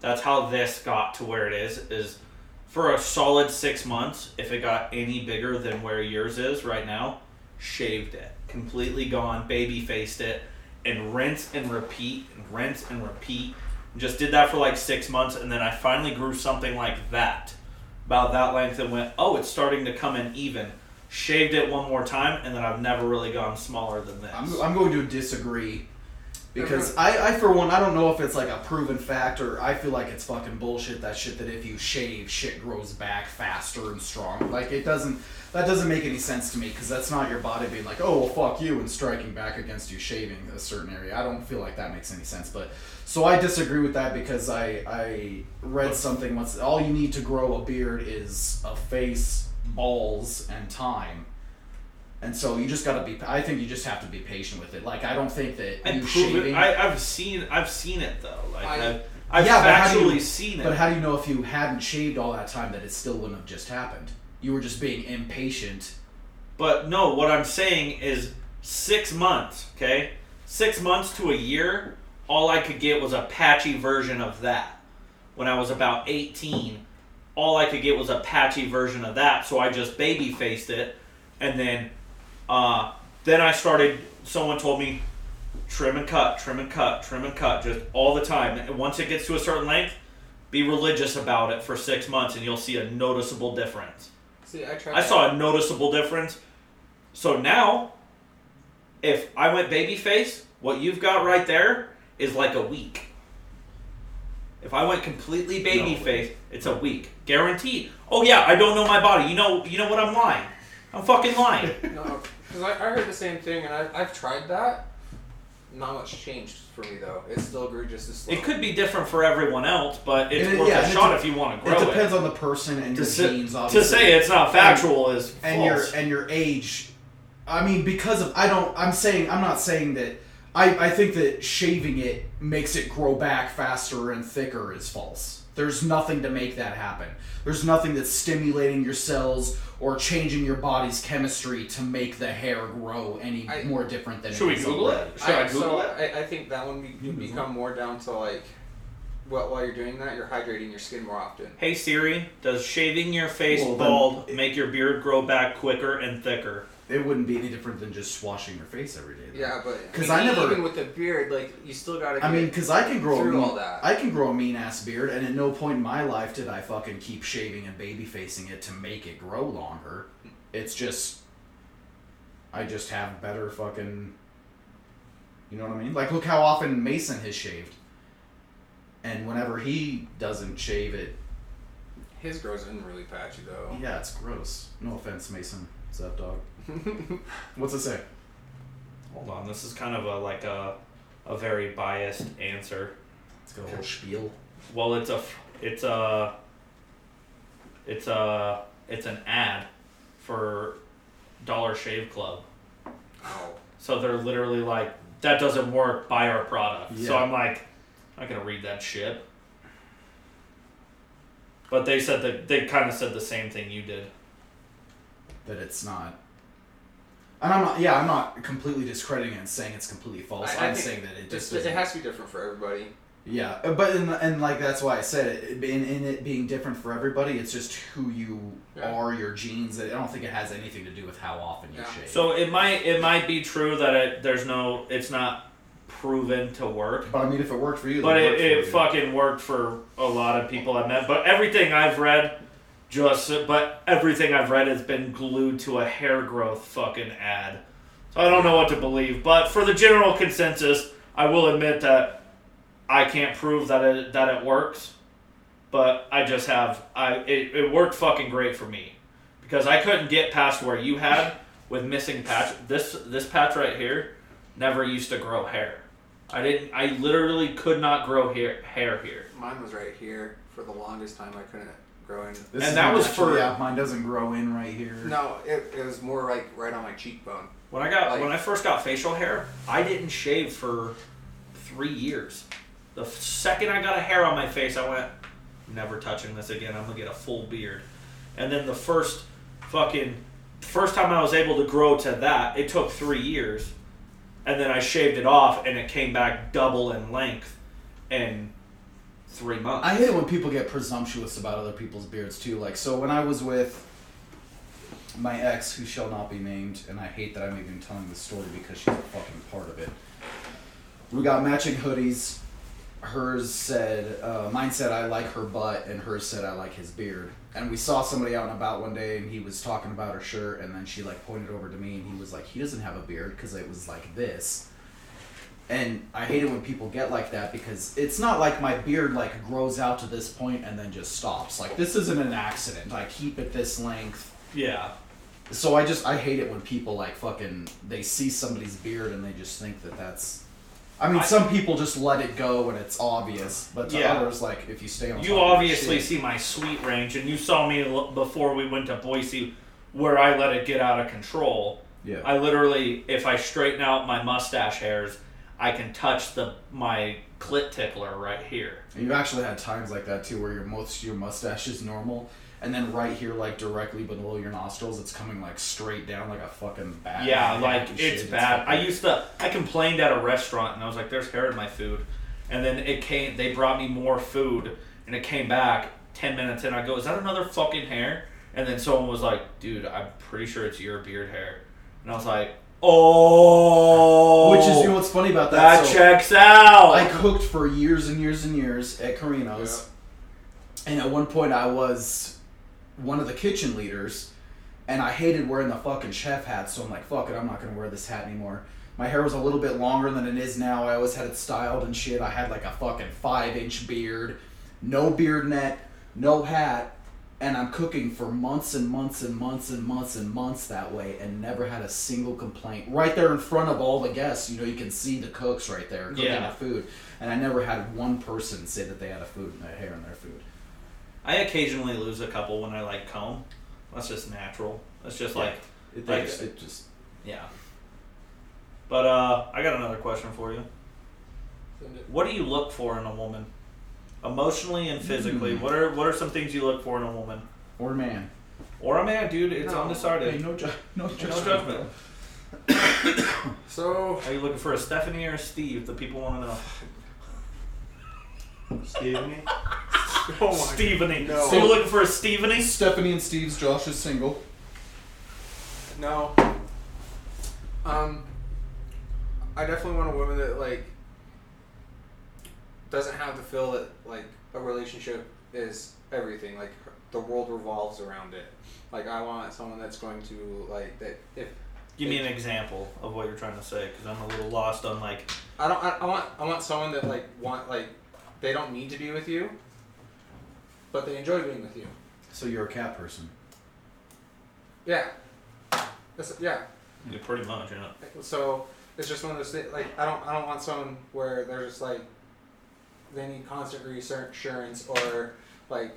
That's how this got to where it is. Is for a solid six months. If it got any bigger than where yours is right now, shaved it, completely gone, baby faced it, and rinse and repeat, and rinse and repeat. Just did that for like six months, and then I finally grew something like that, about that length, and went, oh, it's starting to come in even. Shaved it one more time, and then I've never really gone smaller than this. I'm, I'm going to disagree because I, I for one I don't know if it's like a proven fact or I feel like it's fucking bullshit that shit that if you shave shit grows back faster and stronger like it doesn't that doesn't make any sense to me because that's not your body being like oh well fuck you and striking back against you shaving a certain area. I don't feel like that makes any sense but so I disagree with that because I I read something once all you need to grow a beard is a face balls and time and so you just gotta be. I think you just have to be patient with it. Like I don't think that And you prove shaving. it. I, I've seen. I've seen it though. Like I- I've, I've Yeah, but how do actually you- seen it. but how do you know if you hadn't shaved all that time that it still wouldn't have just happened? You were just being impatient. But no, what I'm saying is six months, okay? Six months to a year, all I could get was a patchy version of that. When I was about 18, all I could get was a patchy version of that, so I just baby faced it. And then, uh, then I started, someone told me, trim and cut, trim and cut, trim and cut, just all the time. And once it gets to a certain length, be religious about it for six months and you'll see a noticeable difference. See, I tried. I saw a noticeable difference. So now, if I went baby face, what you've got right there is like a week. If I went completely baby No face, it's a week, guaranteed. Oh yeah, I don't know my body. You know, you know what? I'm lying. I'm fucking lying. No, Because I, I heard the same thing, and I, I've tried that. Not much changed for me though. It still grew just as slow. It could be different for everyone else, but it's And it- worth yeah, a and shot it if you want to grow It grow depends on the person and To, your say- genes. to say it's not factual is and false. your and your age. I mean, because of I don't. I'm saying I'm not saying that. I I think that shaving it makes it grow back faster and thicker is false. There's nothing to make that happen. There's nothing that's stimulating your cells or changing your body's chemistry to make the hair grow any I- more different than Should we Google already. it? Should I, Google so it? I, I think that one be, You become more down to like, well, while you're doing that, you're hydrating your skin more often. Hey Siri, does shaving your face Well, then- bald make your beard grow back quicker and thicker? It wouldn't be any different than just swashing your face every day. though. Yeah, but 'Cause I, never- even with the beard, like you still gotta. I mean, because I can grow a mean, all that. I can grow a mean ass beard, and at no point in my life did I fucking keep shaving and baby facing it to make it grow longer. It's just, I just have better fucking. You know what I mean? Like, look how often Mason has shaved, and whenever he doesn't shave it, his grows in really patchy though. yeah, it's gross. No offense, Mason. What's up, dog? What's it say? Hold on, this is kind of a like a a very biased answer. It's got a whole spiel. Well, it's a f- it's a it's a it's an ad for Dollar Shave Club. Oh. So they're literally like, that doesn't work. Buy our product. So I'm like, I'm not gonna read that shit. But they said that they kind of said the same thing you did. that it's not. And I'm not. Yeah, I'm not completely discrediting it and saying it's completely false. I- I I'm think saying that it Just, just it isn't. has to be different for everybody. Yeah, but in, and like that's why I said it. In, in it being different for everybody, it's just who you Yeah. are, your genes. I don't think it has anything to do with how often you Yeah. shave. So it might it might be true that it there's no it's not proven to work. but I mean, if it worked for you, But then it, worked for it you. fucking worked for a lot of people I met. But everything I've read, just but everything I've read has been glued to a hair growth fucking ad. So I don't know what to believe. But for the general consensus, I will admit that I can't prove that it that it works. But I just have I it, it worked fucking great for me because I couldn't get past where you had with missing patch. This this patch right here never used to grow hair. I didn't. I literally could not grow hair hair here. Mine was right here for the longest time. I couldn't grow in. This and that was actually, for- yeah. Mine doesn't grow in right here. No, it, it was more like right on my cheekbone. When I got Like- when I first got facial hair, I didn't shave for three years. The second I got a hair on my face, I went, never touching this again. I'm gonna get a full beard. And then the first fucking first time I was able to grow to that, it took three years. And then I shaved it off, and it came back double in length in three months. I hate it when people get presumptuous about other people's beards too. Like, so when I was with my ex, who shall not be named, and I hate that I'm even telling this story because she's a fucking part of it. We got matching hoodies. Hers said, uh, mine said I like her butt, and hers said I like his beard. And we saw somebody out and about one day, and he was talking about her shirt, and then she like pointed over to me, and he was like, he doesn't have a beard because it was like this. And I hate it when people get like that because it's not like my beard like grows out to this point and then just stops. Like this isn't an accident. I keep it this length. yeah. So I just I hate it when people like fucking they see somebody's beard and they just think that that's. I mean, I- some people just let it go and it's obvious, but to Yeah. others, like if you stay on. You top of obviously shit- see my sweet range, and you saw me l- before we went to Boise, where I let it get out of control. Yeah. I literally, if I straighten out my mustache hairs, I can touch the my clit tickler right here. And you've actually had times like that too, where your most your mustache is normal, and then right here, like directly below your nostrils, it's coming like straight down like a fucking bat. yeah, like and it's bad. I used to. I complained at a restaurant, and I was like, "There's hair in my food," and then it came. They brought me more food, and it came back ten minutes in. I go, "Is that another fucking hair?" And then someone was like, "Dude, I'm pretty sure it's your beard hair," and I was like, "Oh." Which is you know what's funny about that? that So- checks out. I cooked for years and years and years at Carino's. And at one point I was one of the kitchen leaders and I hated wearing the fucking chef hat, so I'm like, fuck it, I'm not gonna wear this hat anymore. My hair was a little bit longer than it is now. I always had it styled and shit. I had like a fucking five inch beard, no beard net, no hat. And I'm cooking for months and months and months and months and months that way and never had a single complaint. Right there in front of all the guests, you know, you can see the cooks right there cooking Yeah. the food. And I never had one person say that they had a food a hair in their food. I occasionally lose a couple when I like comb. That's just natural. That's just Yeah. like It, Like- just, it just yeah. But uh, I got another question for you. What do you look for in a woman, emotionally and physically? Hmm. What are what are some things you look for in a woman or a man. or a man, dude? It's No. undecided. Hey, no, ju- no No judgment. judgment. So Are you looking for a Stephanie or a Steve? The people want to know. Stephanie? oh my Stephanie. No. So you're looking for a Stephanie? Stephanie and Steve's Josh is single. No. Um, I definitely want a woman that like doesn't have to feel that like a relationship is everything. Like the world revolves around it. Like I want someone that's going to like that. If Give me an example of what you're trying to say, because I'm a little lost on like. I don't, I, I want I want someone that like want like they don't need to be with you, but they enjoy being with you. So you're a cat person. Yeah. That's, yeah. Yeah, pretty much, yeah. So it's just one of those things. Like I don't, I don't want someone where they're just like they need constant reassurance or like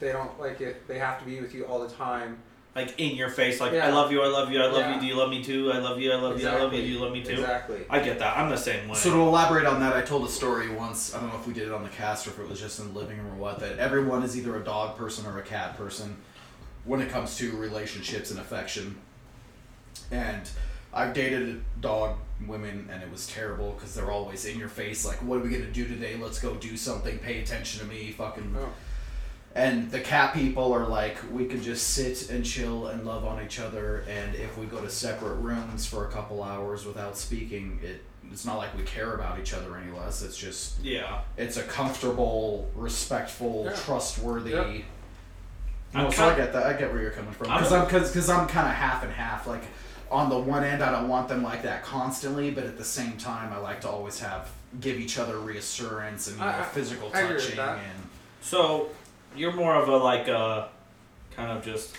they don't like it. They have to be with you all the time. Like in your face, like I love you, I love you, I love Yeah. you. Do you love me too? I love you, I love you, I love you. Do you love me too? Exactly. I get that. I'm the same way. So to elaborate on that, I told a story once. I don't know if we did it on the cast or if it was just in the living room or what. That everyone is either a dog person or a cat person when it comes to relationships and affection. And I've dated dog women, and it was terrible because they're always in your face. Like, what are we gonna do today? Let's go do something. Pay attention to me. Fucking. Oh. And the cat people are like, we can just sit and chill and love on each other. And if we go to separate rooms for a couple hours without speaking, it it's not like we care about each other any less. It's just yeah, it's a comfortable, respectful, Yeah. trustworthy. Yep. No, I'm so I get that. I get where you're coming from I'm because a- I'm because because I'm kind of half and half. Like on the one end, I don't want them like that constantly, but at the same time, I like to always have give each other reassurance and you know, I- I- physical I agree with touching that. and. So you're more of a like a kind of just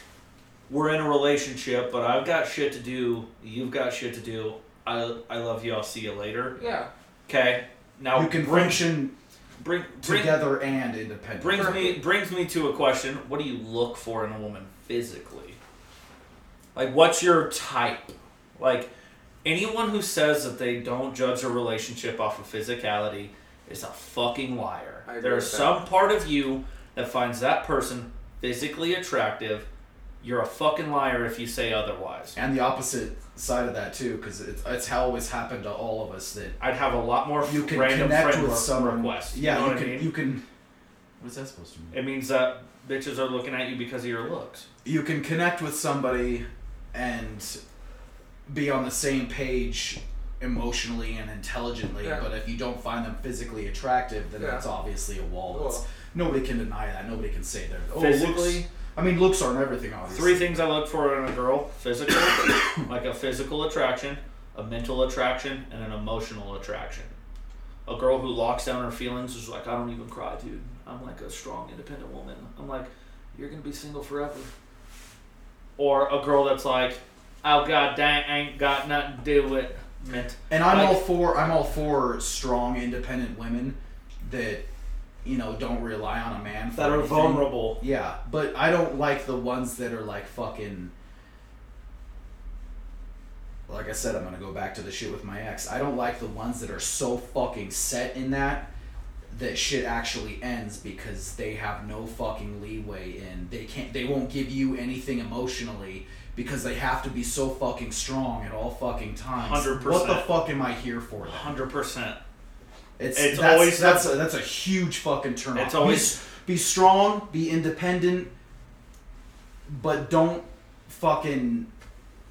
we're in a relationship, but I've got shit to do. You've got shit to do. I I love you. I'll see you later. Yeah. Okay. Now you can bring function bring bring together and independent. brings me brings me to a question. What do you look for in a woman physically? Like what's your type? Like anyone who says that they don't judge a relationship off of physicality is a fucking liar. There's with that. some part of you that finds that person physically attractive. You're a fucking liar if you say otherwise. and the opposite side of that too, because it's, it's how always happened to all of us that I'd have a lot more you can random connect friend with re- someone. requests. Yeah, you know you, can. I mean? You can. What's that supposed to mean? It means that bitches are looking at you because of your looks. you can connect with somebody and be on the same page emotionally and intelligently Yeah. but if you don't find them physically attractive then Yeah. that's obviously a wall Cool. Nobody can deny that nobody can say that oh, Physically? looks, i mean looks aren't everything obviously Three things I look for in a girl: physical, like a physical attraction, a mental attraction, and an emotional attraction. A girl who locks down her feelings is like, I don't even cry, dude. I'm like a strong, independent woman. I'm like, you're gonna be single forever. Or a girl that's like, oh god dang, ain't got nothing to do with it. and i'm Like- all for i'm all for strong independent women that you know don't rely on a man for That are anything. vulnerable. Yeah, but I don't like the ones that are like fucking. Like I said, I'm gonna go back to the shit with my ex. I don't like the ones that are so fucking set in that that shit actually ends because they have no fucking leeway in they can't they won't give you anything emotionally because they have to be so fucking strong at all fucking times. 100%. What the fuck am I here for? Hundred percent. It's, It's that's, always- that's a, that's a huge fucking turn It's off. always- be, be strong, be independent, but don't fucking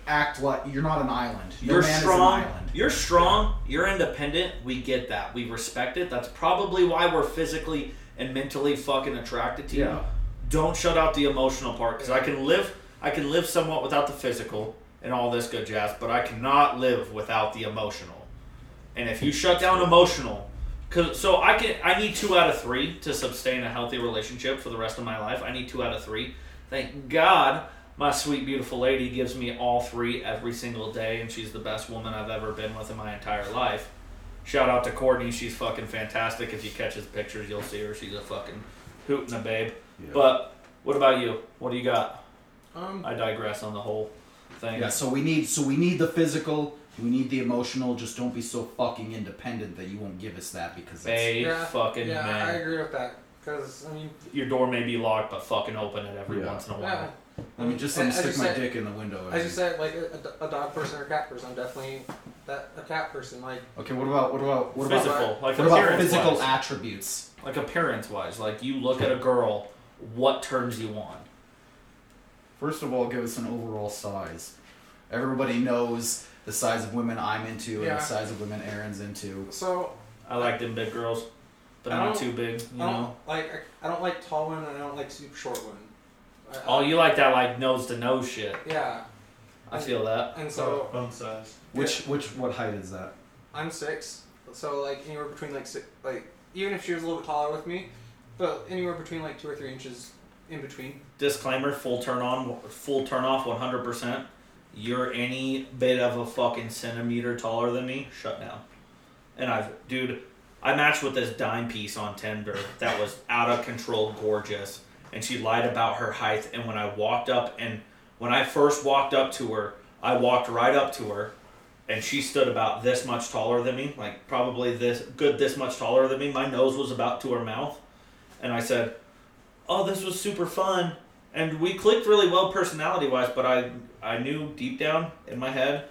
act like you're not an island. No You're strong. Is an island. You're strong. You're independent. We get that. We respect it. That's probably why we're physically and mentally fucking attracted to you. Yeah. Don't shut out the emotional part because I can live. I can live somewhat without the physical and all this good jazz, but I cannot live without the emotional. And if you shut down emotional, cause so I can I need two out of three to sustain a healthy relationship for the rest of my life. I need two out of three. Thank God my sweet, beautiful lady gives me all three every single day, and she's the best woman I've ever been with in my entire life. Shout out to Courtney. She's fucking fantastic. If you catch his pictures, you'll see her. She's a fucking hoot and a babe. Yeah. But what about you? What do you got? Um, I digress on the whole thing. Yeah, so we need so we need the physical, we need the emotional. Just don't be so fucking independent that you won't give us that because that's, Bay yeah, fucking yeah, I agree with that. Because I mean, Your door may be locked, but fucking open it every Yeah. once in a yeah. While. I mean, just let me As stick my said- dick in the window. As you said, like a, a dog person or a cat person, I'm definitely that a cat person. Like Okay, what about what about what about Physical, like what about physical wise. attributes? like appearance wise. Like you look at a girl, what turns you on? First of all, give us an overall size. Everybody knows the size of women I'm into and the size of women Aaron's into. so, I like them big girls, but I not don't- too big. You I don't know. like I, I don't like tall women and I don't like super short women. I, Oh, you like that like nose to nose shit. Yeah, I feel that. and So so bone size. Which which what height is that? I'm six, so like anywhere between like six, like even if she was a little bit taller with me, but anywhere between like two or three inches in between. Disclaimer: full turn on, full turn off, one hundred percent. You're any bit of a fucking centimeter taller than me, shut down. And I've, dude, I matched with this dime piece on Tinder that was out of control, gorgeous, and she lied about her height. And when I walked up, and when I first walked up to her, I walked right up to her, and she stood about this much taller than me, like probably this good this much taller than me. My nose was about to her mouth, and I said, "Oh, this was super fun." and we clicked really well personality wise but i i knew deep down in my head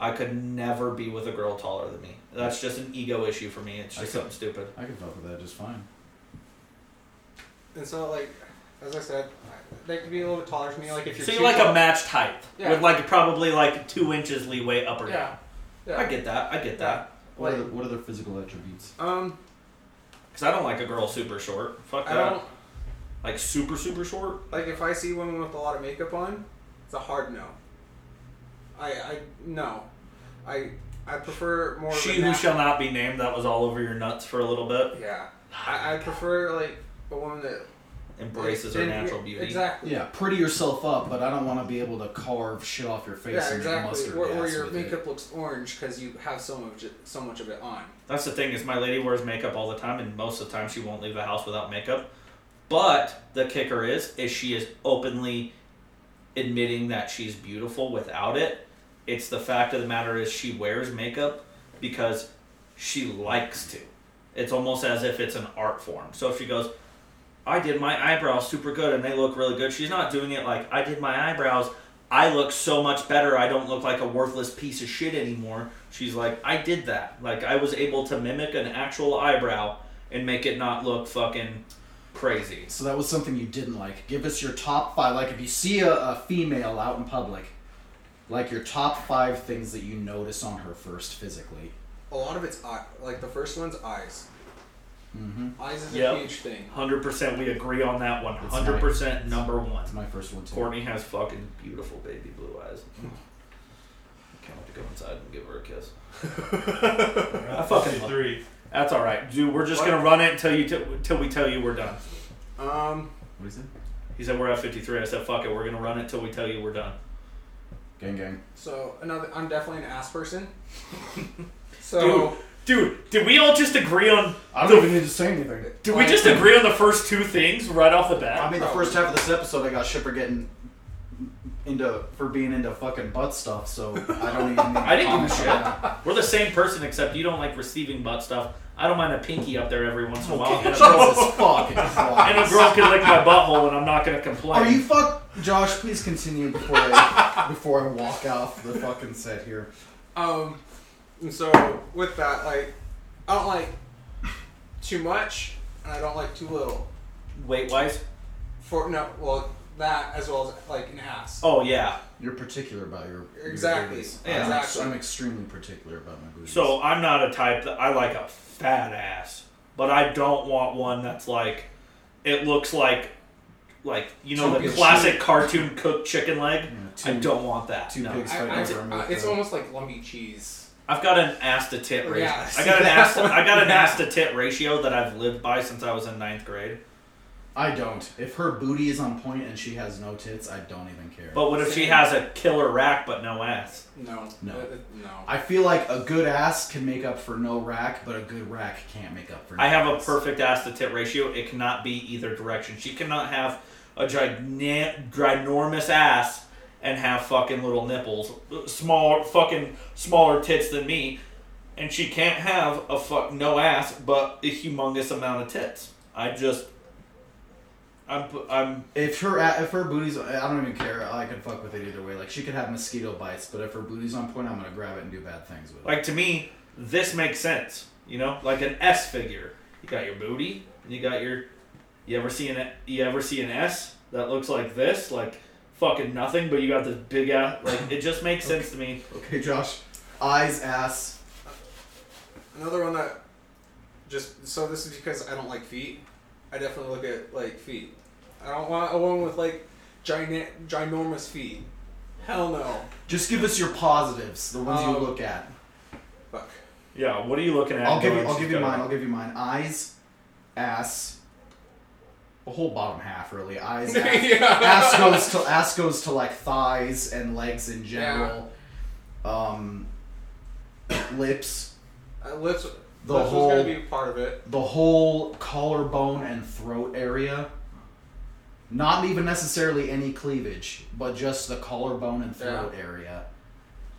i could never be with a girl taller than me that's just an ego issue for me it's just could- something stupid I can fuck with that just fine. And so like, as I said, they could be a little bit taller than me. Like if you're so you too like tall- a matched height Yeah. with like probably like two inches leeway up or down Yeah. Yeah. i get that i get that What are the, what are their physical attributes? Um, because i don't like a girl super short fuck I that don't like super super short like if I see women with a lot of makeup on, it's a hard no. I I no, I I prefer more. she of a who nat- shall not be named that was all over your nuts for a little bit Yeah, I, I prefer like a woman that embraces her natural beauty Exactly. Yeah, pretty yourself up, but I don't want to be able to carve shit off your face Yeah, and make exactly. mustard Where, gas where your with makeup it. looks orange because you have so much so much of it on. That's the thing is my lady wears makeup all the time, and most of the time she won't leave the house without makeup. But the kicker is, is she is openly admitting that she's beautiful without it. It's the fact of the matter is she wears makeup because she likes to. It's almost as if it's an art form. So if she goes, I did my eyebrows super good and they look really good. She's not doing it like I did my eyebrows. I look so much better. I don't look like a worthless piece of shit anymore. She's like, I did that. Like I was able to mimic an actual eyebrow and make it not look fucking crazy. So that was something you didn't like. Give us your top five. Like if you see a, a female out in public, like your top five things that you notice on her first physically. A lot of it's eye. Like the first one's eyes. Mm-hmm. Eyes is Yep. a huge thing. Hundred percent, we agree on that one. It's Hundred percent, number one. That's my first one too. Courtney has fucking beautiful baby blue eyes. I Can't wait to go inside and give her a kiss. I fucking love- three. That's all right, dude. We're just What? gonna run it until you t- until we tell you we're done. Um, What is it? He said we're at fifty three. I said fuck it. We're gonna run it till we tell you we're done. Gang gang. so another. I'm definitely an ass person. so Dude, did we all just agree on? I don't even need to say anything. Did we just agree on the first two things right off the bat? I bat? mean, the first half of this episode, I got Shipper getting into for being into fucking butt stuff. So I don't even. Need I didn't give a shit. that. We're the same person, except you don't like receiving butt stuff. I don't mind a pinky up there every once in a while, and a Jesus girl, fucking and a Christ. girl can lick my butthole, and I'm not gonna complain. Are you fuck, Josh? Please continue before I before I walk off the fucking set here. um, and so with that, like, I don't like too much, and I don't like too little. weight wise? For no, well, that as well as like an ass. Oh yeah. You're particular about your your Exactly. boobies. Yeah. I'm, ex- Exactly. I'm extremely particular about my boobies. So I'm not a type that I like a fat ass, but I don't want one that's like it looks like like you know Chunky the classic shit. cartoon cooked chicken leg. Yeah, I don't want that. two no. pigs. I, fighting I, over a milk I- it's almost like lumpy cheese. I've got an ass to tit ratio. Yeah, I got an ass. I got an ass to tit ratio that I've lived by since I was in ninth grade. I don't. If her booty is on point and she has no tits, I don't even care. But what if she has a killer rack but no ass? No. No. Uh, uh, no. I feel like a good ass can make up for no rack, but a good rack can't make up for. No I have a perfect ass to tit ratio. It cannot be either direction. She cannot have a gigna- ginormous ass and have fucking little nipples, smaller fucking smaller tits than me, and she can't have a fuck no ass but a humongous amount of tits. I just, I'm I'm If her if her booty's, I don't even care. I can fuck with it either way. Like she could have mosquito bites, but if her booty's on point, I'm gonna grab it and do bad things with it. like to me this makes sense. You know, like an S figure. You got your booty, and you got your. You ever see an you ever see an S that looks like this, like fucking nothing, but you got this big ass. Like it just makes sense to me. Okay, Josh. Eyes, ass. Another one that just so this is because I don't like feet. I definitely look at like feet. I don't want a woman with like giant ginormous feet. Hell no. Just give us your positives, the ones you Um, look at. Fuck. Yeah, what are you looking at? I'll give you. going, I'll she's give you got mine. a- I'll give you mine. Eyes, ass. The whole bottom half, really. Eyes, ass. yeah. ass goes to ass goes to like thighs and legs in general. Um, lips, Uh, lips. The lips whole- was gonna be part of it. the whole collarbone and throat area. Not even necessarily any cleavage, but just the collarbone and throat area.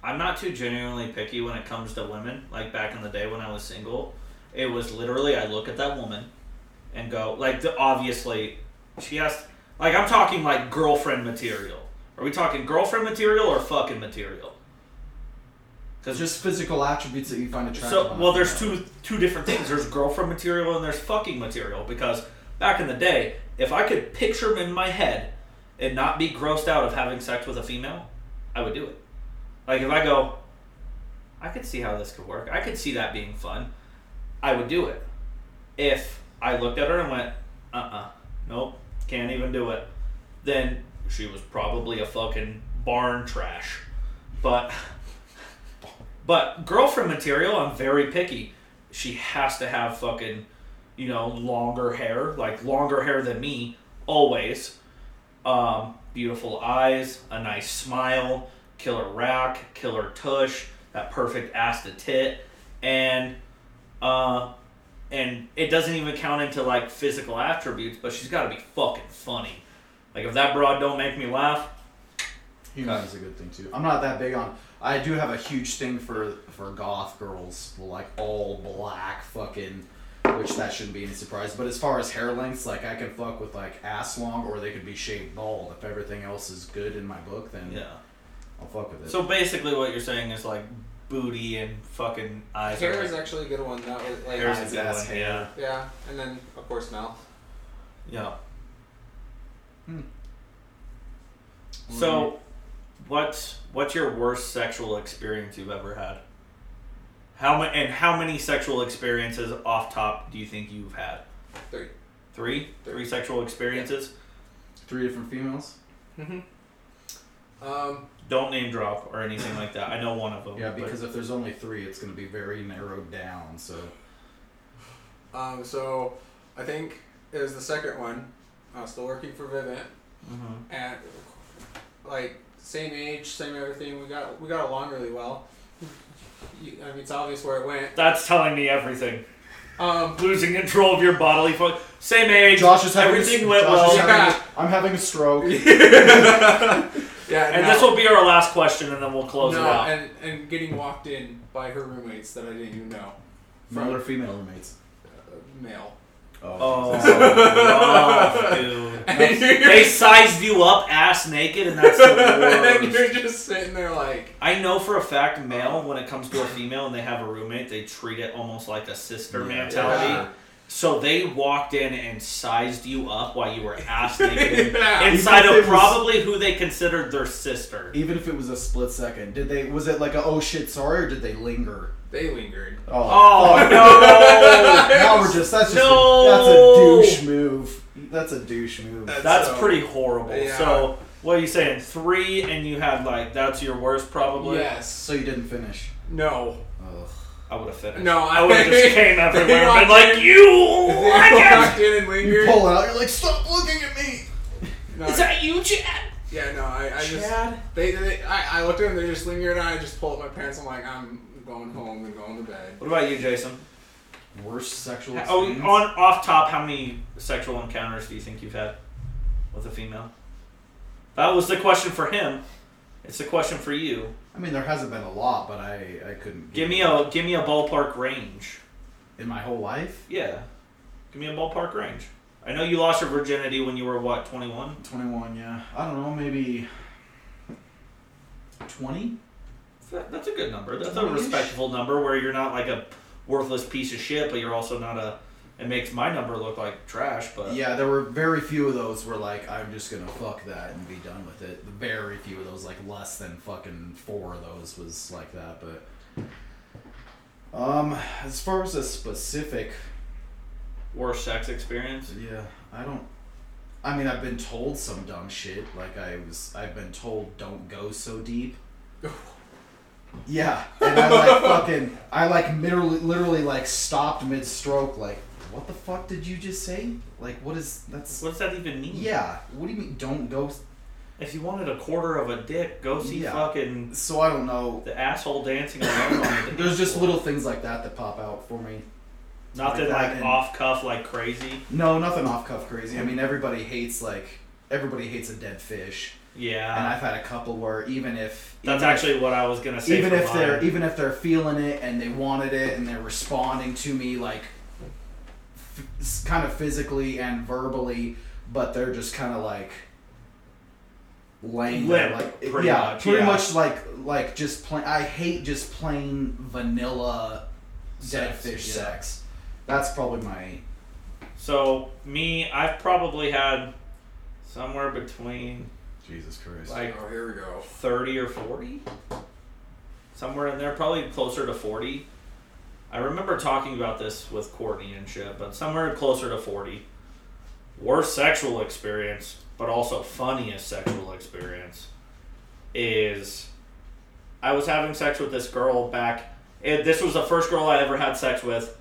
I'm not too genuinely picky when it comes to women. Like back in the day when I was single, it was literally I look at that woman and go like the, obviously she has like I'm talking like girlfriend material. Are we talking girlfriend material or fucking material? Because just physical attributes that you find attractive. So well, there's two two different things. There's girlfriend material and there's fucking material. Because back in the day, if I could picture them in my head and not be grossed out of having sex with a female, I would do it. Like if I go, I could see how this could work. I could see that being fun. I would do it. If I looked at her and went, uh uh nope, can't even do it, then she was probably a fucking barn trash. But but girlfriend material, I'm very picky. She has to have fucking, you know, longer hair, like longer hair than me, always. Um, beautiful eyes, a nice smile, killer rack, killer tush, that perfect ass to tit, and uh, and it doesn't even count into like physical attributes, but she's got to be fucking funny. Like if that broad don't make me laugh, Humor is a good thing too. I'm not that big on. I do have a huge thing for for goth girls, like all black, fucking. Which that shouldn't be any surprise. But as far as hair lengths, like I can fuck with like ass long, or they could be shaved bald. If everything else is good in my book, then yeah. I'll fuck with it. So basically, what you're saying is like booty and fucking eyes. Hair are is like, actually a good one. That was like hair's eyes, a good ass, one, hair. Yeah, yeah, and then of course mouth. yeah. Hmm. So, what's what's your worst sexual experience you've ever had? How many and how many sexual experiences off top do you think you've had? Three. Three, three sexual experiences. three different females. Mm-hmm. Um, Don't name drop or anything like that. I know one of them. Yeah, but- because if there's only three, it's going to be very narrowed down. So um, so I think it was the second one. I was still working for Vivint, Mhm. and like same age, same everything. We got we got along really well. You, I mean, it's obvious where it went. that's telling me everything. Um, Losing control of your bodily fun. Same age. Josh is having everything a, went Josh well. is having Yeah. I'm having a stroke. yeah, And no, this will be our last question, and then we'll close no, it out. and and getting walked in by her roommates that I didn't even know. Male or female roommates? Uh, male. Oh, rough, dude. They sized you up ass naked, and that's the worst. and worst. you're just sitting there like, I know for a fact, male, when it comes to a female and they have a roommate, they treat it almost like a sister Yeah, mentality. yeah. So they walked in and sized you up while you were ass naked Yeah. inside of it was- probably who they considered their sister. Even if it was a split second, did they? Was it like a oh shit sorry, or did they linger? they lingered. Oh, oh fuck. no! now we're just that's just No. a, that's a douche move. That's a douche move. That's- That's So- pretty horrible. Yeah. So what are you saying? Three, and you had like that's your worst probably. Yes. so you didn't finish. No. Ugh. I would have finished. No, I would have just came everywhere and walked been like, in- "You, I they guess." walked in and You pull out. You're like, stop looking at me. No, Is that you, Chad? yeah, no, I, I just Chad? they, they I, I looked at them. They just lingered, and I just pulled up my pants. I'm like, I'm going home and going to bed. What about you, Jason? Worst sexual Oh, experience. on off top, how many sexual encounters do you think you've had with a female? That was the question for him. It's a question for you. I mean, there hasn't been a lot, but I I couldn't. Give me a give me a ballpark range. in my whole life. Yeah, give me a ballpark range. I know you lost your virginity when you were what twenty one. 21, yeah. I don't know, maybe 20? That's a good number. That's a 20-ish. respectable number where you're not like a worthless piece of shit, but you're also not a. It makes my number look like trash, but Yeah, there were very few of those where like I'm just gonna fuck that and be done with it. Very few of those, like less than fucking four of those was like that. But um, as far as a specific, worst sex experience. yeah, I don't. I mean, I've been told some dumb shit. Like I was, I've been told don't go so deep. Yeah, and I like fucking, I like literally, literally like stopped mid stroke. Like, what the fuck did you just say? Like, what is that's? What does that even mean? Yeah, what do you mean? Don't go. If you wanted a quarter of a dick, go see Yeah. fucking So I don't know. the asshole dancing alone on the There's just floor. little things like that that pop out for me. Nothing like like off cuff like crazy. No, nothing off cuff crazy. I mean, everybody hates like everybody hates a dead fish, Yeah. and I've had a couple where even if that's even if- actually what I was gonna say. even if they're even if they're feeling it and they wanted it and they're responding to me like f- s- kind of physically and verbally but they're just kind of like laying there like pretty yeah much, pretty yeah. much like like just plain i hate just plain vanilla dead Sex, fish yeah. sex that's probably my So me, I've probably had somewhere between jesus christ Like- oh, here we go. thirty or forty, somewhere in there, probably closer to forty. I remember talking about this with Courtney and shit, but somewhere closer to forty. Worst sexual experience, but also funniest sexual experience, is I was having sex with this girl back. This was the first girl I ever had sex with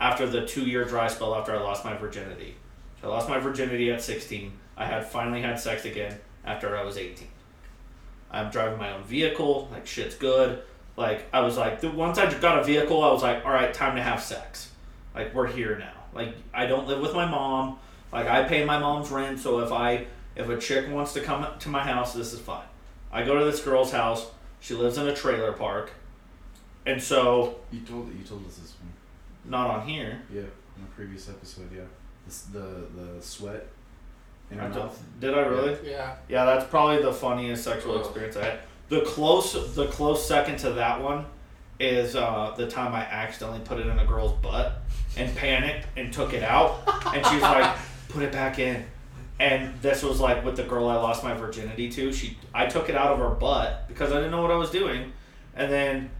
after the two year dry spell after I lost my virginity. So I lost my virginity at 16. I had finally had sex again after I was 18. I'm driving my own vehicle, like shit's good. Like I was like, the, once I got a vehicle, I was like, all right, time to have sex. Like we're here now. Like I don't live with my mom. Like I pay my mom's rent, so if I if a chick wants to come to my house, this is fine. I go to this girl's house. She lives in a trailer park, and so you told you told us this one not on here. yeah in a previous episode yeah this, the the sweat in I her don't- mouth Did I really? Yeah. Yeah, that's probably the funniest sexual Ugh. experience I had. The close, the close second to that one is uh, the time I accidentally put it in a girl's butt and panicked and took it out, and she was like, "Put it back in." And this was like with the girl I lost my virginity to. She, I took it out of her butt because I didn't know what I was doing, and then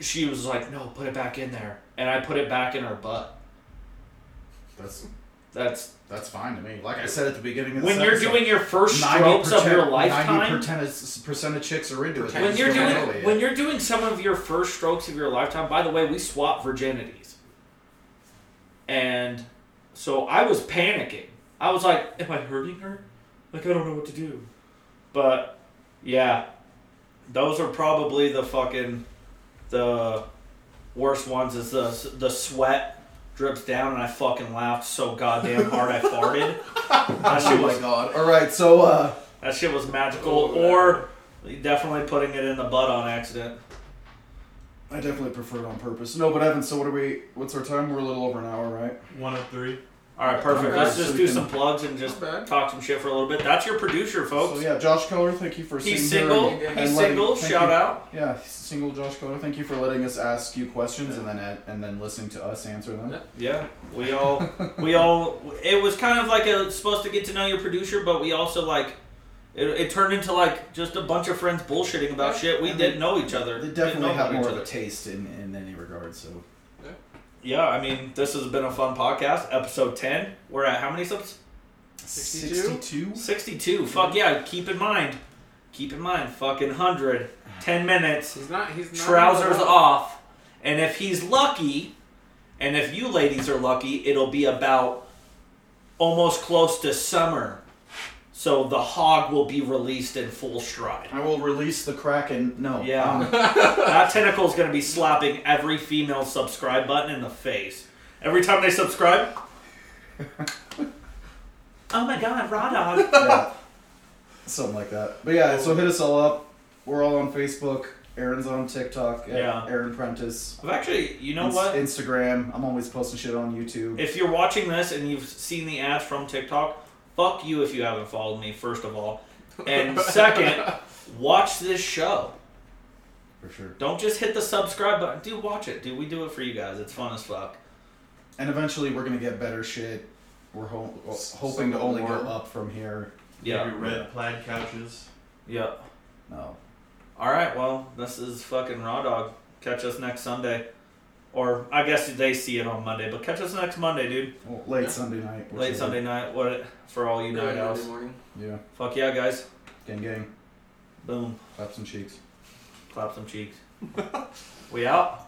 she was like, "No, put it back in there," and I put it back in her butt. that's That's That's fine to me. Like I said at the beginning of the when you're doing your first 90 strokes of your percent- lifetime. 90% of, chicks are into it. When you're doing it when you're doing some of your first strokes of your lifetime by the way we swap virginities and so i was panicking i was like am i hurting her like i don't know what to do but yeah those are probably the fucking the worst ones is the the sweat drips down and i fucking laughed so goddamn hard i farted that shit Oh was my god. Alright, so uh that shit was magical Oh, or definitely putting it in the butt on accident I definitely prefer it on purpose. No, but Evan, so what are we what's our time? We're a little over an hour, right? One of three. All right, perfect. Okay, Let's just we do can- some plugs and just talk some shit for a little bit. That's your producer, folks. So yeah, Josh Keller, thank you for He's single. here and- He's and letting- single. thank Shout you. out. Yeah, he's single Josh Keller. Thank you for letting us ask you questions and then and then listening to us answer them. Yeah. Yeah, we all, we all. It was kind of like a supposed to get to know your producer, but we also like. It, it turned into like just a bunch of friends bullshitting about Yeah. shit. We And didn't know each other. They Didn't definitely have more of a taste in, in any regard, so Yeah, I mean, this has been a fun podcast. Episode ten. We're at how many subs? 62? 62? 62. Fuck yeah. Keep in mind. Keep in mind. Fucking 100. 10 minutes. He's not. He's not. Trousers off. And if he's lucky, and if you ladies are lucky, it'll be about almost close to summer. So the hog will be released in full stride. I will release the Kraken. No. Yeah. um, that tentacle's gonna be slapping every female subscribe button in the face. Every time they subscribe. oh my god, raw dog. yeah. Something like that. But yeah, so hit us all up. We're all on Facebook. Aaron's on TikTok. Yeah. Aaron Prentice. I've actually, you know what? Instagram. I'm always posting shit on YouTube. If you're watching this and you've seen the ads from TikTok, fuck you if you haven't followed me, first of all. And second, watch this show. For sure. Don't just hit the subscribe button. Dude, watch it. Dude, we do it for you guys. It's fun as fuck. And eventually we're gonna get better shit. We're ho- hoping to only go up from here. Yeah. Maybe red plaid couches. Yeah. No. All right. Well, this is fucking Raw Dog. Catch us next Sunday. Or I guess they see it on Monday, but catch us next Monday, dude. Well, late Sunday night. Late whichever. Sunday night. What for all you Yeah, night Monday owls? morning. Yeah. Fuck yeah, guys. Gang gang. Boom. Clap some cheeks. Clap some cheeks. we out.